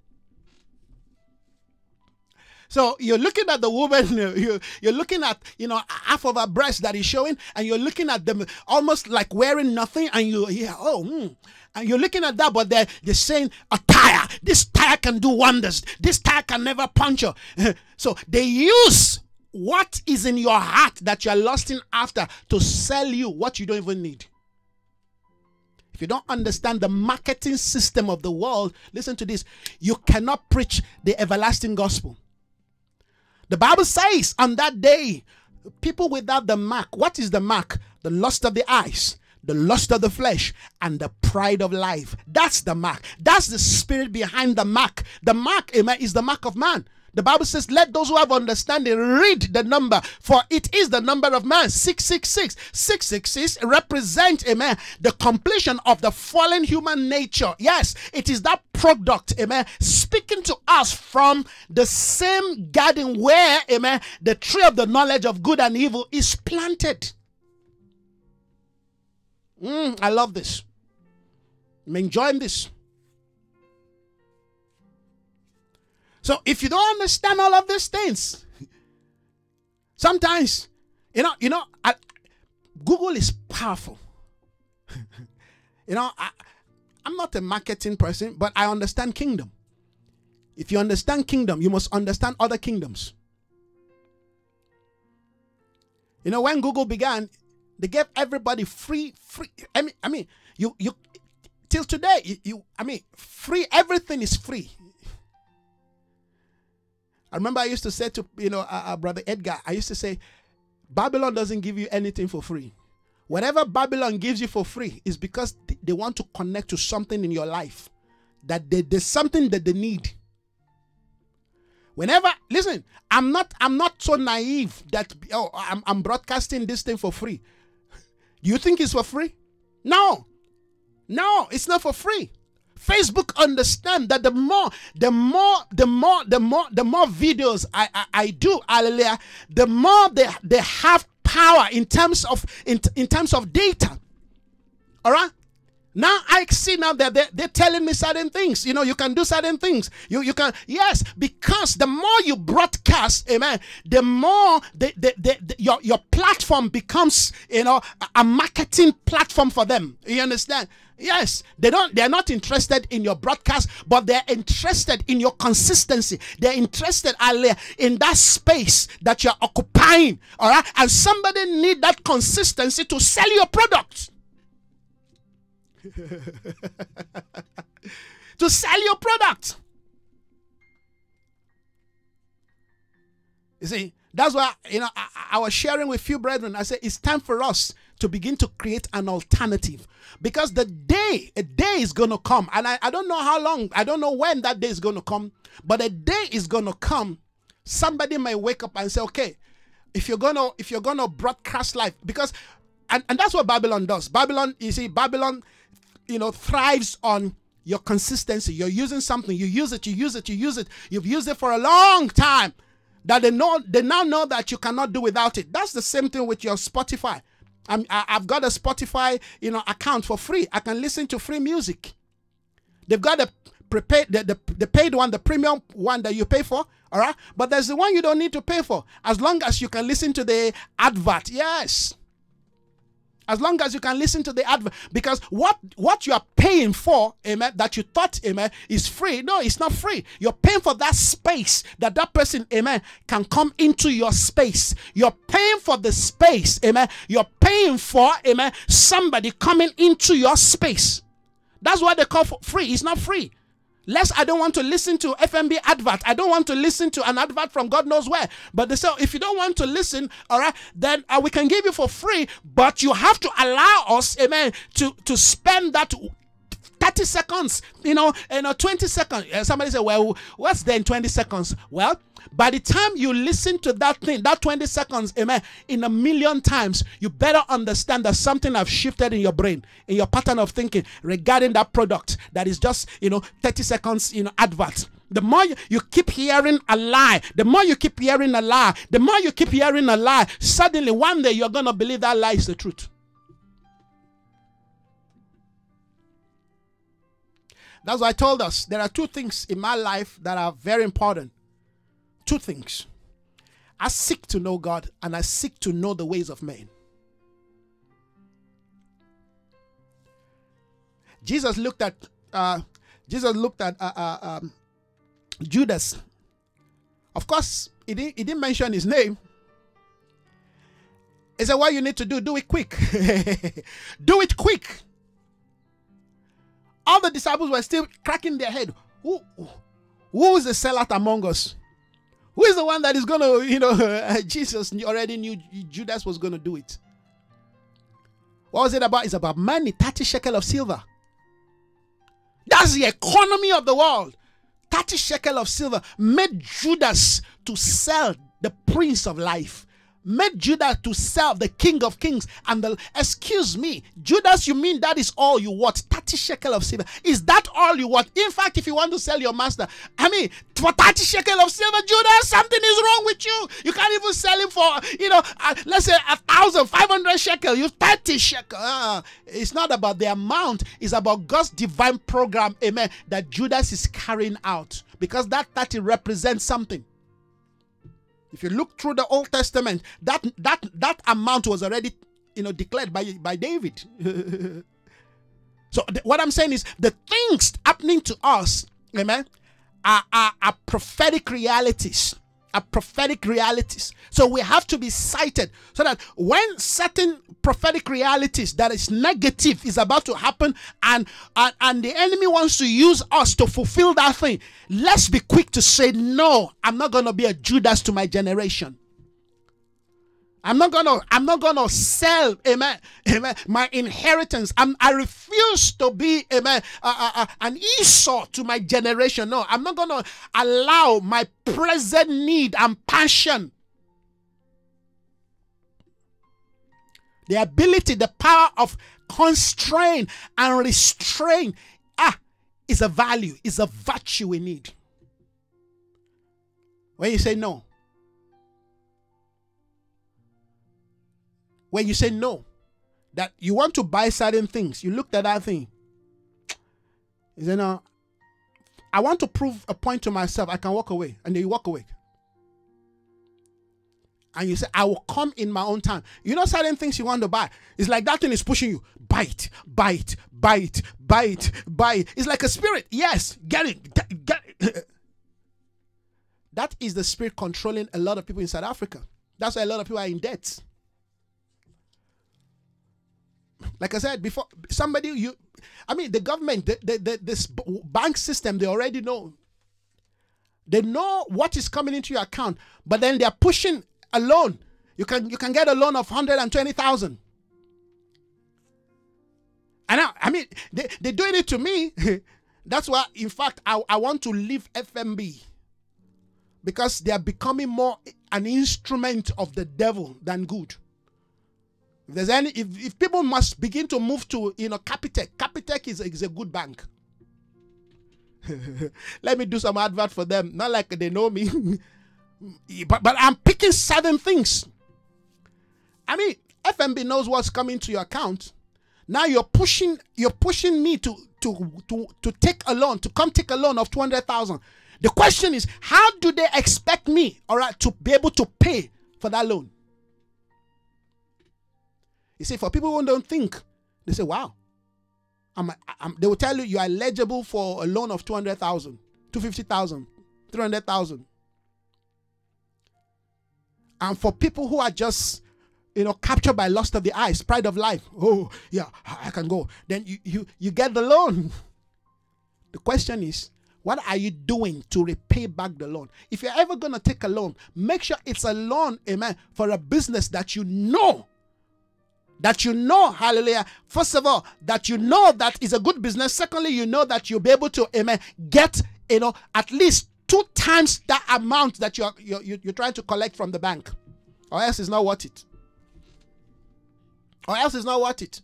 So you're looking at the woman, you're, you're looking at, you know, half of her breast that is showing, and you're looking at them almost like wearing nothing, and you, yeah, oh, mm. and you're looking at that, but they're, they're saying a tire. This tire can do wonders. This tire can never puncture. so they use what is in your heart that you're lusting after to sell you what you don't even need. If you don't understand the marketing system of the world, listen to this you cannot preach the everlasting gospel. The Bible says on that day, people without the mark, what is the mark? The lust of the eyes, the lust of the flesh, and the pride of life. That's the mark. That's the spirit behind the mark. The mark, is the mark of man. The Bible says, Let those who have understanding read the number, for it is the number of man 666. 666 represent, amen, the completion of the fallen human nature. Yes, it is that product, amen, speaking to us from the same garden where, amen, the tree of the knowledge of good and evil is planted. Mm, I love this. I'm enjoying this. So if you don't understand all of these things, sometimes you know, you know, I, Google is powerful. you know, I, I'm not a marketing person, but I understand kingdom. If you understand kingdom, you must understand other kingdoms. You know, when Google began, they gave everybody free, free. I mean, I mean, you, you, till today, you, you I mean, free. Everything is free. I remember I used to say to you know uh, uh, brother Edgar, I used to say, Babylon doesn't give you anything for free. Whatever Babylon gives you for free is because they want to connect to something in your life that they, there's something that they need. Whenever listen, I'm not I'm not so naive that oh I'm, I'm broadcasting this thing for free. Do you think it's for free? No. No, it's not for free. Facebook understand that the more, the more, the more, the more, the more videos I, I, I do, hallelujah, the more they, they have power in terms of in, in terms of data. All right. Now I see now that they're, they're telling me certain things. You know, you can do certain things. You you can yes, because the more you broadcast, amen, the more the, the, the, the your your platform becomes you know a marketing platform for them. You understand? Yes, they don't they're not interested in your broadcast, but they're interested in your consistency. They're interested uh, in that space that you're occupying. All right. And somebody need that consistency to sell your product. to sell your product. You see, that's why you know I, I, was sharing with few brethren. I said it's time for us to begin to create an alternative because the day a day is gonna come, and I, I don't know how long, I don't know when that day is gonna come, but a day is gonna come. Somebody may wake up and say, okay, if you're gonna if you're gonna broadcast life," because and, and that's what Babylon does. Babylon, you see, Babylon you know, thrives on your consistency. You're using something, you use it, you use it, you use it. You've used it for a long time. That they know they now know that you cannot do without it. That's the same thing with your Spotify. I'm, I, have got a Spotify, you know, account for free. I can listen to free music. They've got a prepaid, the, the, the paid one, the premium one that you pay for. All right, but there's the one you don't need to pay for, as long as you can listen to the advert. Yes, as long as you can listen to the advert. Because what what you are paying for amen that you thought amen is free. No it's not free. You're paying for that space that that person amen can come into your space. You're paying for the space amen. You're paying for amen somebody coming into your space. That's what they call free. It's not free Less, I don't want to listen to FNB advert. I don't want to listen to an advert from God knows where. But they say, if you don't want to listen, all right, then uh, we can give you for free. But you have to allow us, amen, to to spend that 30 seconds, you know, you know, 20 seconds. Uh, somebody say, well, what's then 20 seconds? Well, by the time you listen to that thing, that 20 seconds, amen, in a million times, you better understand that something have shifted in your brain, in your pattern of thinking regarding that product that is just, you know, 30 seconds, you know, advert. The more you, keep hearing a lie, the more you keep hearing a lie, the more you keep hearing a lie, suddenly one day you're going to believe that lie is the truth. That's why I told us there are two things in my life that are very important. Two things. I seek to know God and I seek to know the ways of men. Jesus looked at uh, Jesus looked at uh, uh, um, Judas. Of course, he didn't, he didn't mention his name. He said, What you need to do, do it quick. do it quick. All the disciples were still cracking their head. Who, who is the sellout among us? Who is the one that is going to, you know, Jesus already knew Judas was going to do it. What was it about? It's about money, 30 shekel of silver. That's the economy of the world. 30 shekel of silver made Judas to sell the prince of life made Judas to serve the King of Kings and the excuse me, Judas, you mean that is all you want? 30 shekel of silver. Is that all you want? In fact, if you want to sell your master, I mean, for 30 shekel of silver, Judas, something is wrong with you. You can't even sell him for, you know, uh, let's say a thousand, five hundred shekel. You 30 shekel. Uh, it's not about the amount, it's about God's divine program, amen, that Judas is carrying out because that 30 represents something. If you look through the Old Testament, that that that amount was already you know declared by by David. so th- what I'm saying is the things happening to us, amen, are, are, are prophetic realities are prophetic realities. So we have to be sighted so that when certain prophetic realities that is negative is about to happen and, and, and the enemy wants to use us to fulfill that thing, let's be quick to say, No, I'm not going to be a Judas to my generation. I'm not gonna, I'm not gonna sell, amen, amen, my inheritance. I'm, I refuse to be, amen, an Esau to my generation. No, I'm not gonna allow my present need and passion The ability, the power of constrain and restrain ah, is a value, is a virtue we need. When you say no, when you say no, that you want to buy certain things, you looked at that thing. You say, no, I want to prove a point to myself. I can walk away. And then you walk away. And you say, I will come in my own time. You know certain things you want to buy. It's like that thing is pushing you. Buy it, buy it, buy it, buy it, buy it. It's like a spirit. Yes, get it, get it. that is the spirit controlling a lot of people in South Africa. That's why a lot of people are in debt. Like I said before, somebody you, I mean, the government, the, the, the, this bank system, they already know. They know what is coming into your account, but then they are pushing a loan. You can you can get a loan of hundred and twenty thousand. And I, I mean, they, they're doing it to me. That's why, in fact, I, I want to leave FNB because they are becoming more an instrument of the devil than good. If there's any, if, if people must begin to move to, you know, Capitec, Capitec is, is a good bank. Let me do some advert for them. Not like they know me, but but I'm picking certain things. I mean, FNB knows what's coming to your account. Now you're pushing you're pushing me to to to to take a loan to come take a loan of two hundred thousand. The question is, how do they expect me, all right, to be able to pay for that loan? You see, for people who don't think, they say, wow. I'm, I'm, they will tell you you are eligible for a loan of 200,000, 250,000, 300,000. And for people who are just, you know, captured by lust of the eyes, pride of life, oh, yeah, I can go. Then you, you, you get the loan. The question is, what are you doing to repay back the loan? If you're ever going to take a loan, make sure it's a loan, amen, for a business that you know that you know, hallelujah, first of all, that you know that is a good business. Secondly, you know that you'll be able to, amen, get, you know, at least two times that amount that you're, you're, you're trying to collect from the bank. Or else it's not worth it. Or else it's not worth it.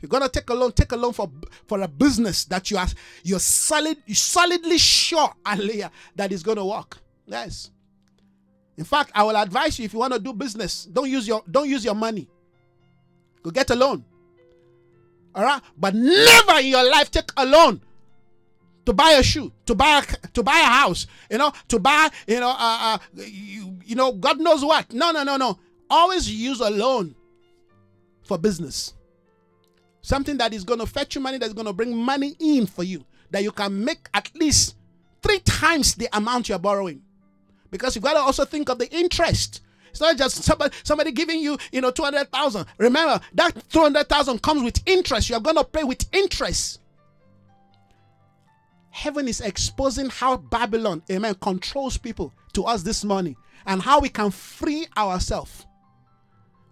You're gonna take a loan, take a loan for for a business that you are you're solid, you're solidly sure, hallelujah, that is gonna work. Yes. In fact, I will advise you if you want to do business, don't use your don't use your money. Go get a loan. All right, but never in your life take a loan to buy a shoe, to buy a, to buy a house, you know, to buy, you know, uh, uh, you, you know, God knows what. No, no, no, no. Always use a loan for business. Something that is going to fetch you money, that's going to bring money in for you, that you can make at least three times the amount you're borrowing. Because you've got to also think of the interest. It's not just somebody, somebody giving you, you know, 200,000. Remember, that 200,000 comes with interest. You're going to pay with interest. Heaven is exposing how Babylon, amen, controls people to us this morning and how we can free ourselves.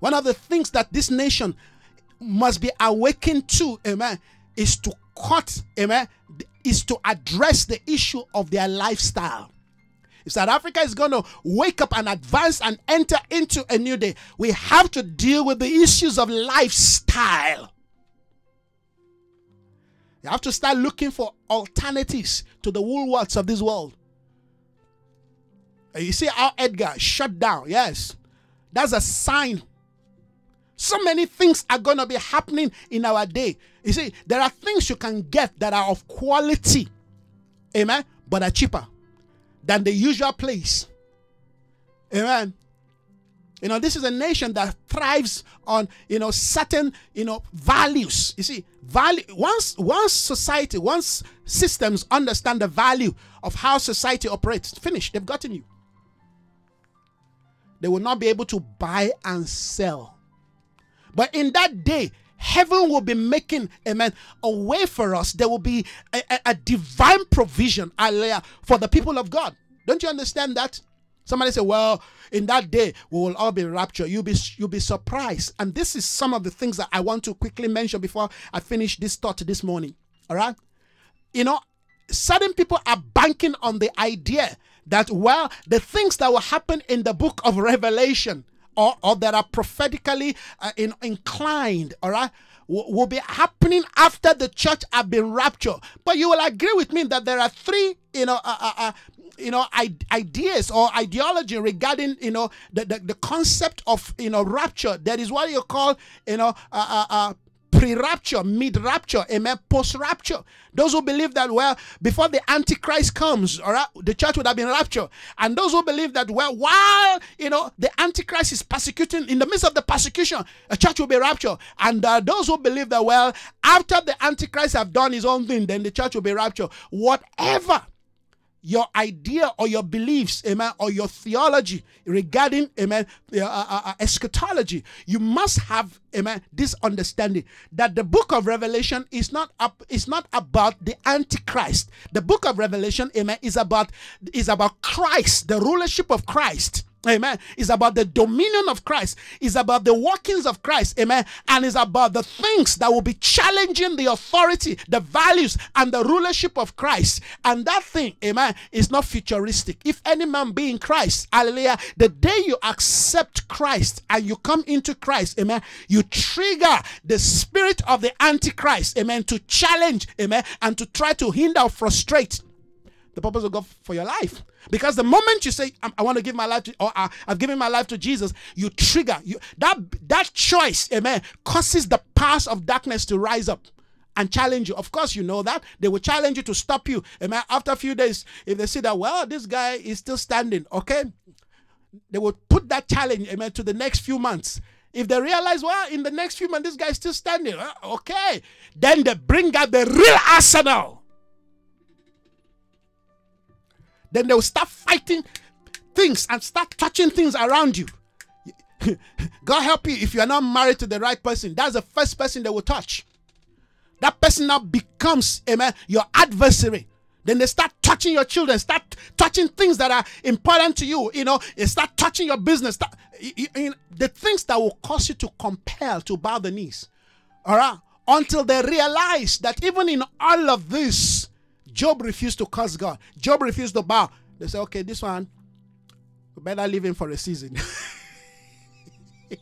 One of the things that this nation must be awakened to, amen, is to cut, amen, is to address the issue of their lifestyle. If South Africa is going to wake up and advance and enter into a new day, we have to deal with the issues of lifestyle. You have to start looking for alternatives to the Woolworths of this world. You see how Edgar shut down. Yes, that's a sign. So many things are going to be happening in our day. You see, there are things you can get that are of quality, amen, but are cheaper than the usual place. Amen. You know, this is a nation that thrives on, you know, certain, you know, values. You see, value once once society, once systems understand the value of how society operates, finish, they've gotten you. They will not be able to buy and sell. But in that day, heaven will be making amen a way for us. There will be a, a, a divine provision hallelujah for the people of god. Don't you understand that? Somebody say well in that day we will all be raptured. You'll be you'll be surprised. And this is some of the things that i want to quickly mention before i finish this thought this morning. All right? You know certain people are banking on the idea that well the things that will happen in the book of revelation or, or that are prophetically uh, in, inclined, all right, will, will be happening after the church have been raptured. But you will agree with me that there are three, you know, uh, uh, uh you know ideas or ideology regarding you know the, the, the, concept of you know rapture that is what you call you know uh, uh, uh, pre-rapture, mid-rapture, amen, post-rapture. Those who believe that, well, before the Antichrist comes, all right, the church would have been raptured. And those who believe that, well, while, you know, the Antichrist is persecuting, in the midst of the persecution, a church will be raptured. And uh, those who believe that, well, after the Antichrist have done his own thing, then the church will be raptured. Whatever your idea or your beliefs, amen, or your theology regarding, amen, uh, uh, uh, eschatology, you must have, amen, this understanding that the book of Revelation is not up, is not about the Antichrist. The book of Revelation, amen, is about is about Christ, the rulership of Christ. Amen. It's about the dominion of Christ. It's about the workings of Christ. Amen. And it's about the things that will be challenging the authority, the values, and the rulership of Christ. And that thing, amen, is not futuristic. If any man be in Christ, hallelujah, the day you accept Christ and you come into Christ, amen, you trigger the spirit of the Antichrist, amen, to challenge, amen, and to try to hinder or frustrate the purpose of God for your life. Because the moment you say, I, want to give my life to, or uh, I, have given my life to Jesus, you trigger you that that choice, amen, causes the powers of darkness to rise up and challenge you. Of course, you know that. They will challenge you to stop you. Amen. After a few days, if they see that, well, this guy is still standing, okay, they will put that challenge, amen, to the next few months. If they realize, well, in the next few months, this guy is still standing, uh, okay, then they bring out the real arsenal Then they will start fighting things and start touching things around you. God help you if you are not married to the right person. That's the first person they will touch. That person now becomes, amen, your adversary. Then they start touching your children, start touching things that are important to you. You know, they start touching your business. Start, you, you, the things that will cause you to compel to bow the knees. All right. Until they realize that even in all of this, Job refused to curse God. Job refused to bow. They say, okay, this one, we better leave him for a season.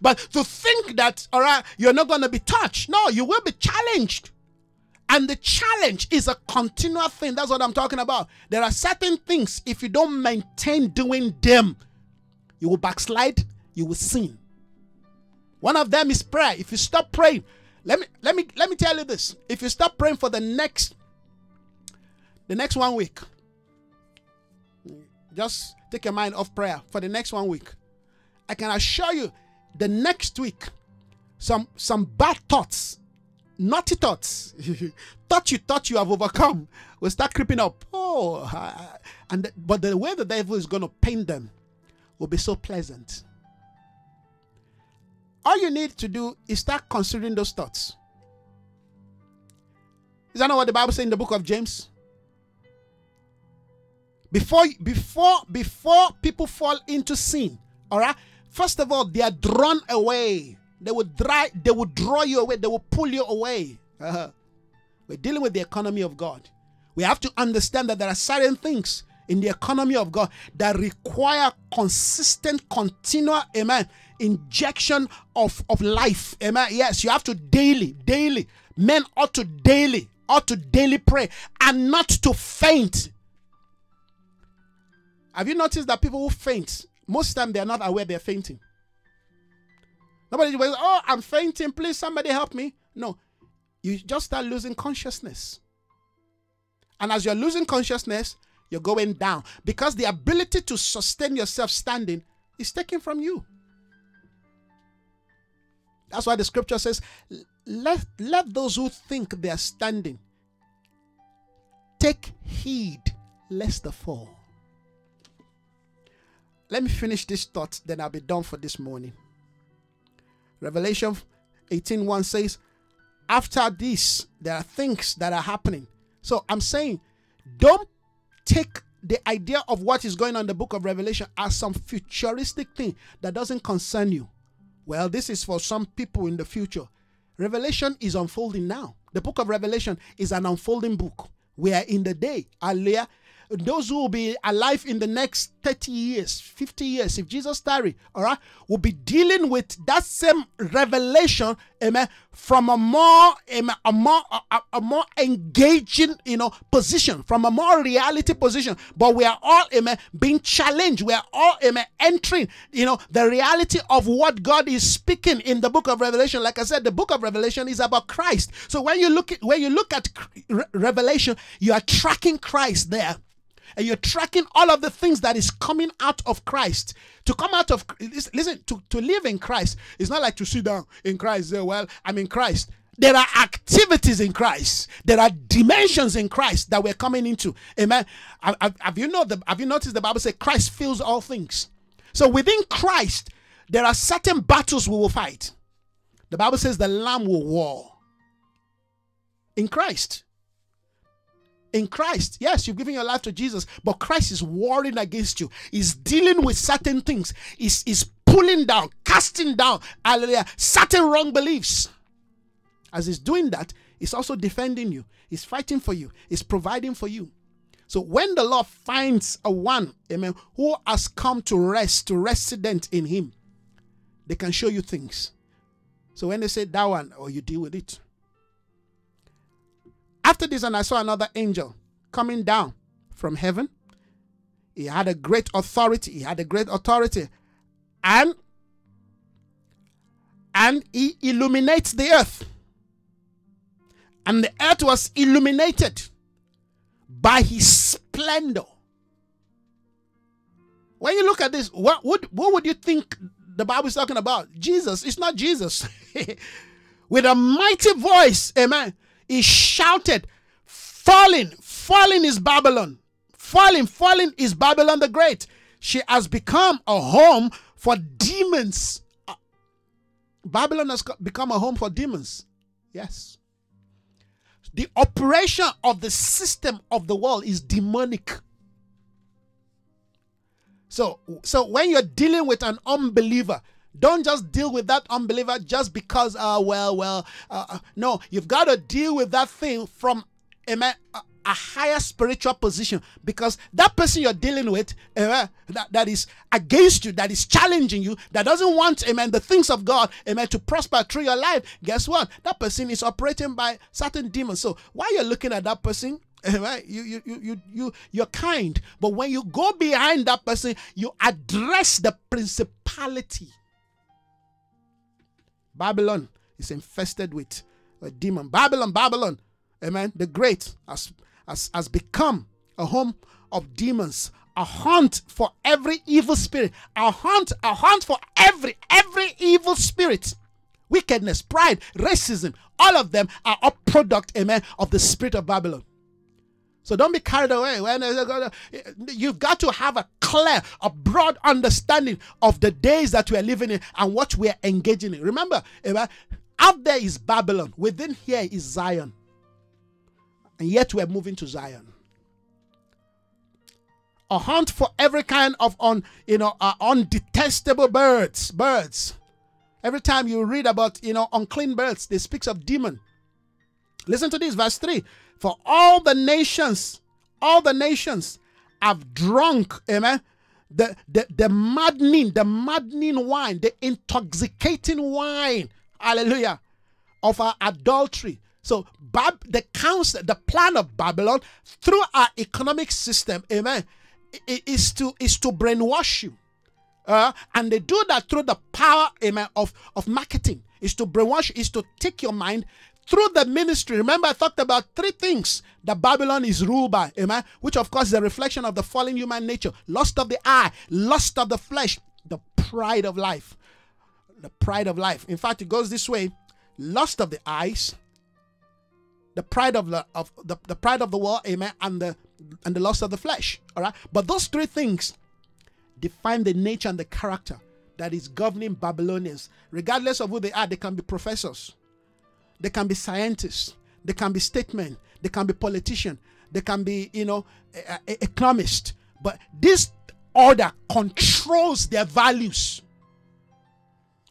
but to think that, all right, you're not going to be touched. No, you will be challenged. And the challenge is a continual thing. That's what I'm talking about. There are certain things, if you don't maintain doing them, you will backslide, you will sin. One of them is prayer. If you stop praying, let me let me let me tell you this. If you stop praying for the next the next one week, just take your mind off prayer for the next one week. I can assure you, the next week, some some bad thoughts, naughty thoughts, thoughts you thought you have overcome, will start creeping up. Oh, and but the way the devil is going to paint them will be so pleasant. All you need to do is start considering those thoughts. Is that not what the Bible says in the book of James? Before before before people fall into sin, all right? First of all, they are drawn away. They will dry, they will draw you away, they will pull you away. Uh-huh. We're dealing with the economy of God. We have to understand that there are certain things in the economy of God that require consistent, continual, amen, injection of, of life. Amen. Yes, you have to daily, daily. Men ought to daily, ought to daily pray and not to faint. Have you noticed that people who faint, most of time they are not aware they're fainting? Nobody goes, Oh, I'm fainting. Please, somebody help me. No, you just start losing consciousness. And as you're losing consciousness, you're going down because the ability to sustain yourself standing is taken from you. That's why the scripture says, let, let those who think they are standing take heed lest they fall. Let me finish this thought, then I'll be done for this morning. Revelation 18:1 says, After this, there are things that are happening. So I'm saying, don't take the idea of what is going on in the book of Revelation as some futuristic thing that doesn't concern you. Well, this is for some people in the future. Revelation is unfolding now. The book of Revelation is an unfolding book. We are in the day. Hallelujah. Those who will be alive in the next 30 years, 50 years, if Jesus tarry, all right, we'll be dealing with that same revelation, amen, from a more, amen, a more, a, a more engaging, you know, position, from a more reality position. But we are all, amen, being challenged. We are all, amen, entering, you know, the reality of what God is speaking in the book of Revelation. Like I said, the book of Revelation is about Christ. So when you look at, when you look at Revelation, you are tracking Christ there and you're tracking all of the things that is coming out of Christ. To come out of listen, to, to live in Christ is not like to sit down in Christ. Say, well, I'm in Christ. There are activities in Christ. There are dimensions in Christ that we're coming into. Amen. Have, have you know the, Have you noticed the Bible says Christ fills all things? So within Christ, there are certain battles we will fight. The Bible says the Lamb will war in Christ in Christ. Yes, you've given your life to Jesus, but Christ is warring against you. He's dealing with certain things. He's, he's pulling down, casting down, hallelujah, certain wrong beliefs. As he's doing that, he's also defending you. He's fighting for you. He's providing for you. So when the Lord finds a one, amen, who has come to rest, to resident in him, they can show you things. So when they say that one, or oh, you deal with it. After this, and I saw another angel coming down from heaven. He had a great authority. He had a great authority. And and he illuminates the earth. And the earth was illuminated by his splendor. When you look at this, what would what would you think the Bible is talking about? Jesus. It's not Jesus. With a mighty voice, amen. He shouted, Falling, falling is Babylon. Falling, falling is Babylon the Great. She has become a home for demons. Babylon has become a home for demons. Yes. The operation of the system of the world is demonic. So, so when you're dealing with an unbeliever, don't just deal with that unbeliever just because, uh, well, well, uh, no, you've got to deal with that thing from amen, a, a higher spiritual position because that person you're dealing with amen, that, that is against you, that is challenging you, that doesn't want, eh, amen, the things of God, eh, amen, to prosper through your life. Guess what? That person is operating by certain demons. So while you're looking at that person, right you, you you you you you're kind but when you go behind that person you address the principality Babylon is infested with a demon. Babylon, Babylon, amen, the great has, has, has become a home of demons, a hunt for every evil spirit, a hunt, a hunt for every, every evil spirit. Wickedness, pride, racism, all of them are a product, amen, of the spirit of Babylon. So don't be carried away. You've got to have a clear, a broad understanding of the days that we are living in and what we are engaging in. Remember, out there is Babylon, within here is Zion. And yet we're moving to Zion. A hunt for every kind of un, you know, uh, undetestable birds. Birds. Every time you read about, you know, unclean birds, they speaks of demon. Listen to this, verse 3. For all the nations, all the nations have drunk, amen, the, the, the maddening, the maddening wine, the intoxicating wine, hallelujah, of our adultery. So Bab, the counsel, the plan of Babylon through our economic system, amen, is to is to brainwash you. Uh, and they do that through the power, amen, of, of marketing. Is to brainwash, is to take your mind through the ministry. Remember, I talked about three things that Babylon is ruled by, amen, which of course is a reflection of the fallen human nature lust of the eye, lust of the flesh, the pride of life. The pride of life. In fact, it goes this way lust of the eyes, the pride of the of the, the pride of the world, amen, and the and the lust of the flesh. All right. But those three things define the nature and the character that is governing Babylonians. Regardless of who they are, they can be professors they can be scientists, they can be statesmen, they can be politicians, they can be, you know, economists. But this order controls their values.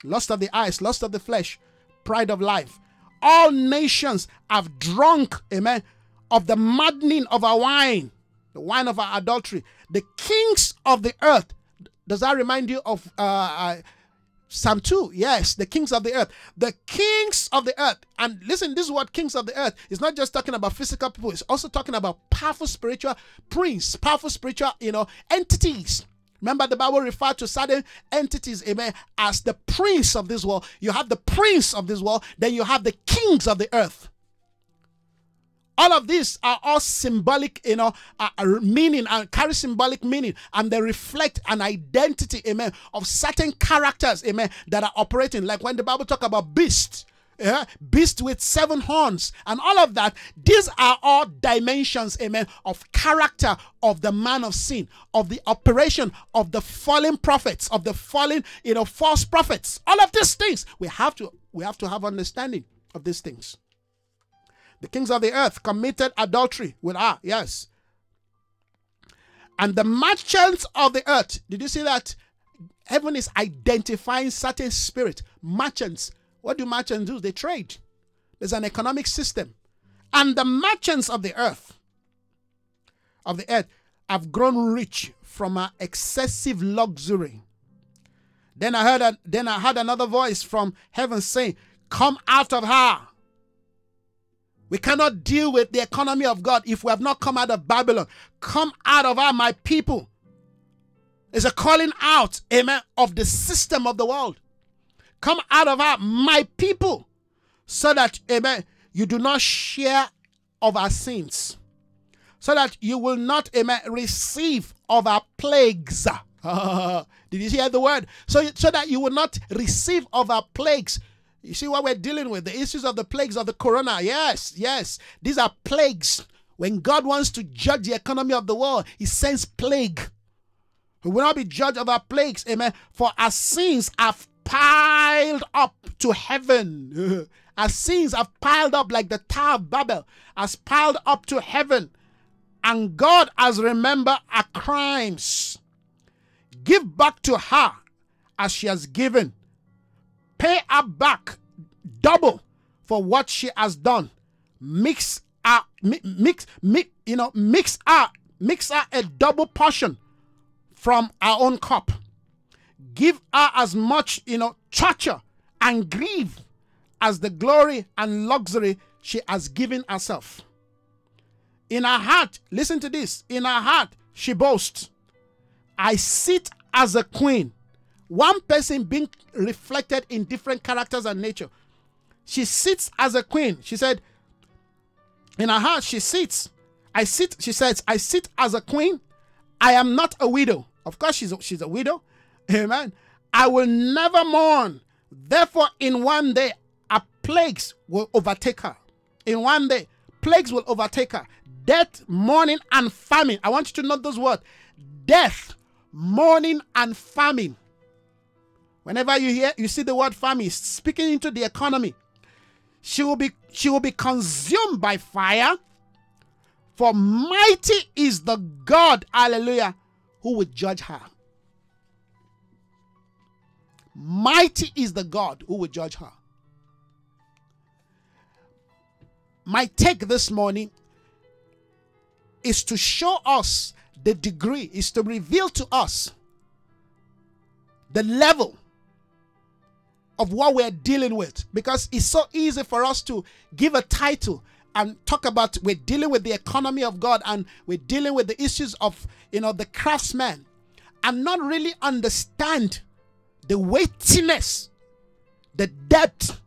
Lust of the eyes, lust of the flesh, pride of life. All nations have drunk, amen, of the maddening of our wine. the wine of our adultery. The kings of the earth. Does that remind you of uh, uh, Psalm 2? Yes, the kings of the earth. The kings of the earth. And listen, this is what kings of the earth is not just talking about physical people, it's also talking about powerful spiritual prince, powerful spiritual, you know, entities. Remember, the Bible referred to certain entities, amen, as the prince of this world. You have the prince of this world, then you have the kings of the earth. All of these are all symbolic, you know, uh, uh, meaning and carry symbolic meaning, and they reflect an identity, amen, of certain characters, amen, that are operating. Like when the Bible talk about beast, yeah, beast with seven horns, and all of that. These are all dimensions, amen, of character of the man of sin, of the operation of the fallen prophets, of the fallen, you know, false prophets. All of these things we have to we have to have understanding of these things. The kings of the earth committed adultery with her. Yes. And the merchants of the earth. Did you see that? Heaven is identifying certain spirit. Merchants. What do merchants do? They trade. There's an economic system. And the merchants of the earth, of the earth, have grown rich from her excessive luxury. Then I heard a, then I heard another voice from heaven saying, Come out of her we cannot deal with the economy of God if we have not come out of Babylon. Come out of our my people. It's a calling out, amen, of the system of the world. Come out of our my people so that, amen, you do not share of our sins. So that you will not, amen, receive of our plagues. Did you hear the word? So, so that you will not receive of our plagues. You see what we're dealing with? The issues of the plagues of the corona. Yes, yes. These are plagues. When God wants to judge the economy of the world, He sends plague. We will not be judged of our plagues. Amen. For our sins have piled up to heaven. our sins have piled up like the Tower of Babel, has piled up to heaven. And God has remembered our crimes. Give back to her as she has given pay her back double for what she has done. Mix her, mix, mix, you know, mix her, mix her a double portion from our own cup. Give her as much, you know, torture and grief as the glory and luxury she has given herself. In her heart, listen to this, in her heart, she boasts, I sit as a queen one person being reflected in different characters and nature. She sits as a queen. She said, in her heart, she sits. I sit, she says, I sit as a queen. I am not a widow. Of course, she's a, she's a widow. Amen. I will never mourn. Therefore, in one day, a plagues will overtake her. In one day, plagues will overtake her. Death, mourning, and famine. I want you to note those words. Death, mourning, and famine Whenever you hear you see the word famine speaking into the economy, she will be she will be consumed by fire. For mighty is the God, hallelujah, who will judge her. Mighty is the God who will judge her. My take this morning is to show us the degree, is to reveal to us the level of what we're dealing with because it's so easy for us to give a title and talk about we're dealing with the economy of God and we're dealing with the issues of you know the craftsman and not really understand the weightiness, the depth,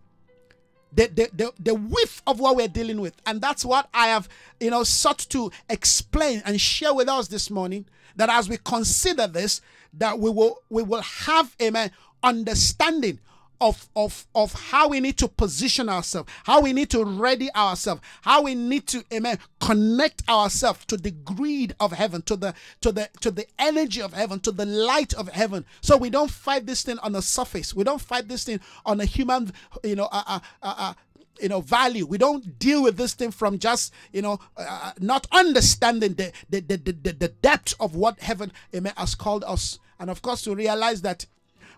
the, the, the, the width of what we're dealing with. And that's what I have, you know, sought to explain and share with us this morning. That as we consider this, that we will we will have amen understanding of, of, of how we need to position ourselves, how we need to ready ourselves, how we need to, amen, connect ourselves to the greed of heaven, to the to the to the energy of heaven, to the light of heaven. So we don't fight this thing on the surface. We don't fight this thing on a human, you know, uh, uh, uh, you know value we don't deal with this thing from just you know uh, uh not understanding the the, the the the depth of what heaven amen, has called us and of course to realize that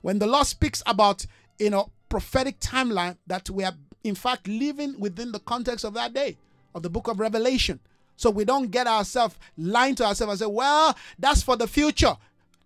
when the lord speaks about you know, prophetic timeline that we are in fact living within the context of that day of the book of Revelation. So we don't get ourselves lying to ourselves and say, well, that's for the future.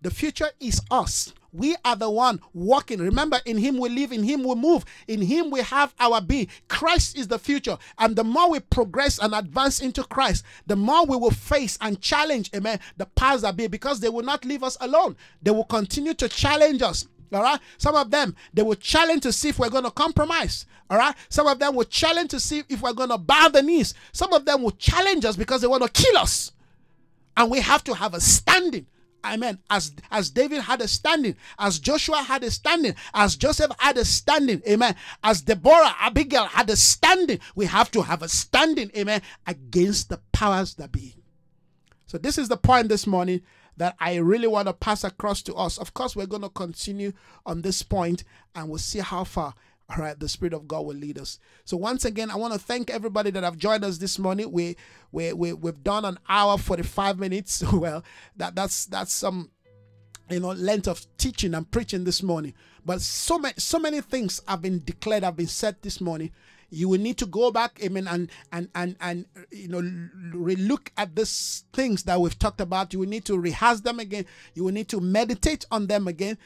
The future is us. We are the one walking. Remember, in Him we live, in Him we move, in Him we have our being. Christ is the future. And the more we progress and advance into Christ, the more we will face and challenge, amen, the powers that be because they will not leave us alone. They will continue to challenge us. All right. Some of them, they will challenge to see if we're going to compromise. All right. Some of them will challenge to see if we're going to bow the knees. Some of them will challenge us because they want to kill us. And we have to have a standing. Amen. As as David had a standing, as Joshua had a standing, as Joseph had a standing, amen. As Deborah, Abigail had a standing, we have to have a standing, amen, against the powers that be. So this is the point this morning that I really want to pass across to us. Of course, we're going to continue on this point and we'll see how far all right the spirit of god will lead us. So once again i want to thank everybody that have joined us this morning. We we, we we've done an hour 45 minutes. Well that that's that's some you know length of teaching and preaching this morning. But so many so many things have been declared have been said this morning you will need to go back amen and and and and you know relook at these things that we've talked about you will need to rehearse them again you will need to meditate on them again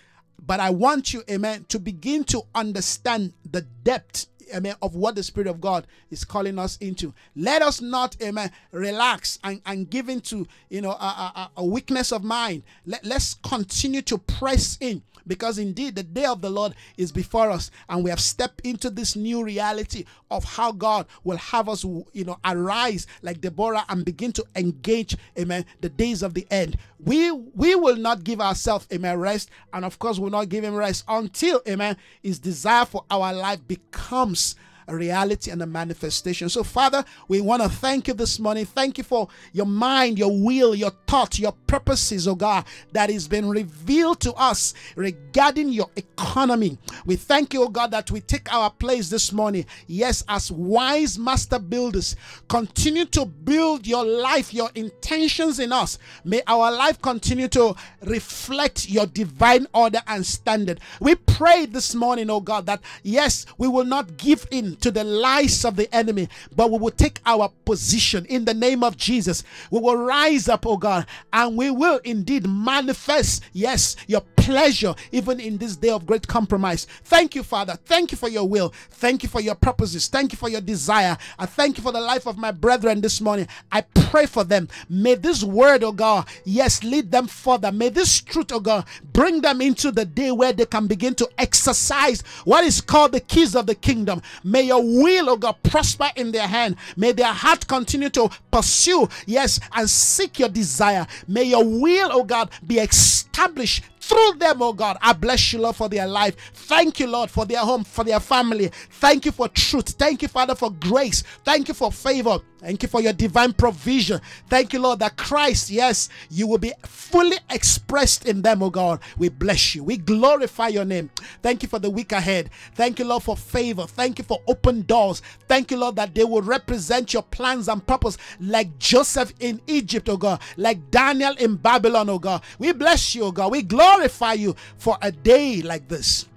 but i want you amen to begin to understand the depth amen, of what the Spirit of God is calling us into. Let us not, amen, relax and, and give into, you know, a, a, a weakness of mind. Let, let's continue to press in because indeed the day of the Lord is before us and we have stepped into this new reality of how God will have us, you know, arise like Deborah and begin to engage, amen, the days of the end. We we will not give ourselves, amen, rest, and of course we will not give him rest until, amen, his desire for our life becomes a reality and a manifestation. So, Father, we want to thank you this morning. Thank you for your mind, your will, your thought, your purposes, oh God, that has been revealed to us regarding your economy. We thank you, oh God, that we take our place this morning. Yes, as wise master builders, continue to build your life, your intentions in us. May our life continue to reflect your divine order and standard. We pray this morning, oh God, that yes, we will not give in to the lies of the enemy, but we will take our position in the name of Jesus. We will rise up, oh God, and we will indeed manifest, yes, your pleasure even in this day of great compromise. Thank you, Father. Thank you for your will. Thank you for your purposes. Thank you for your desire. I thank you for the life of my brethren this morning. I pray for them. May this word, oh God, yes, lead them further. May this truth, oh God, bring them into the day where they can begin to exercise what is called the keys of the kingdom. May your will, oh God, prosper in their hand. May their heart continue to pursue, yes, and seek your desire. May your will, oh God, be established through them, oh God. I bless you, Lord, for their life. Thank you, Lord, for their home, for their family. Thank you for truth. Thank you, Father, for grace. Thank you for favor. Thank you for your divine provision. Thank you, Lord, that Christ, yes, you will be fully expressed in them, oh God. We bless you. We glorify your name. Thank you for the week ahead. Thank you, Lord, for favor. Thank you for open doors. Thank you, Lord, that they will represent your plans and purpose like Joseph in Egypt, oh God, like Daniel in Babylon, oh God. We bless you, oh God. We glorify you for a day like this.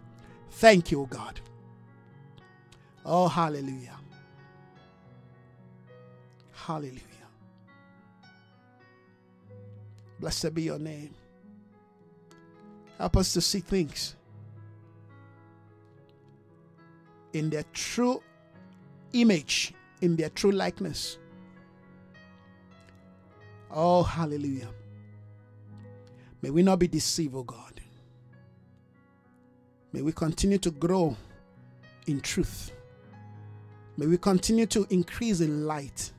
Thank you, God. Oh, hallelujah. Hallelujah. Blessed be your name. Help us to see things in their true image, in their true likeness. Oh, hallelujah. May we not be deceived, oh God. May we continue to grow in truth. May we continue to increase in light.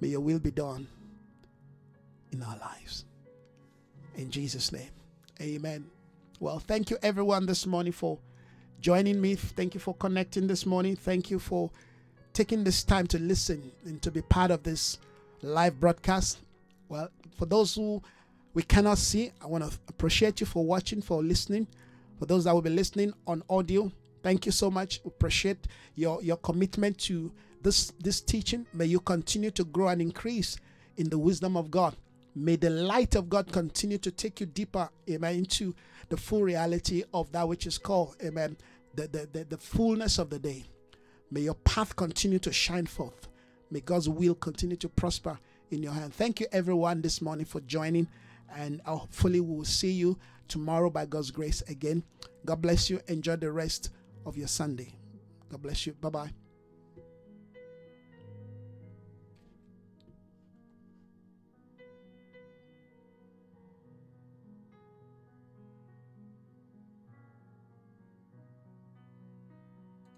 May your will be done in our lives. In Jesus' name, amen. Well, thank you everyone this morning for joining me. Thank you for connecting this morning. Thank you for taking this time to listen and to be part of this live broadcast. Well, for those who we cannot see, I want to appreciate you for watching, for listening. For those that will be listening on audio, thank you so much. We Appreciate your, your commitment to this this teaching may you continue to grow and increase in the wisdom of god may the light of god continue to take you deeper amen into the full reality of that which is called amen the, the, the, the fullness of the day may your path continue to shine forth May God's will continue to prosper in your hand. Thank you, everyone, this morning for joining. And hopefully, we will see you tomorrow by God's grace again. God bless you. Enjoy the rest of your Sunday. God bless you. Bye bye.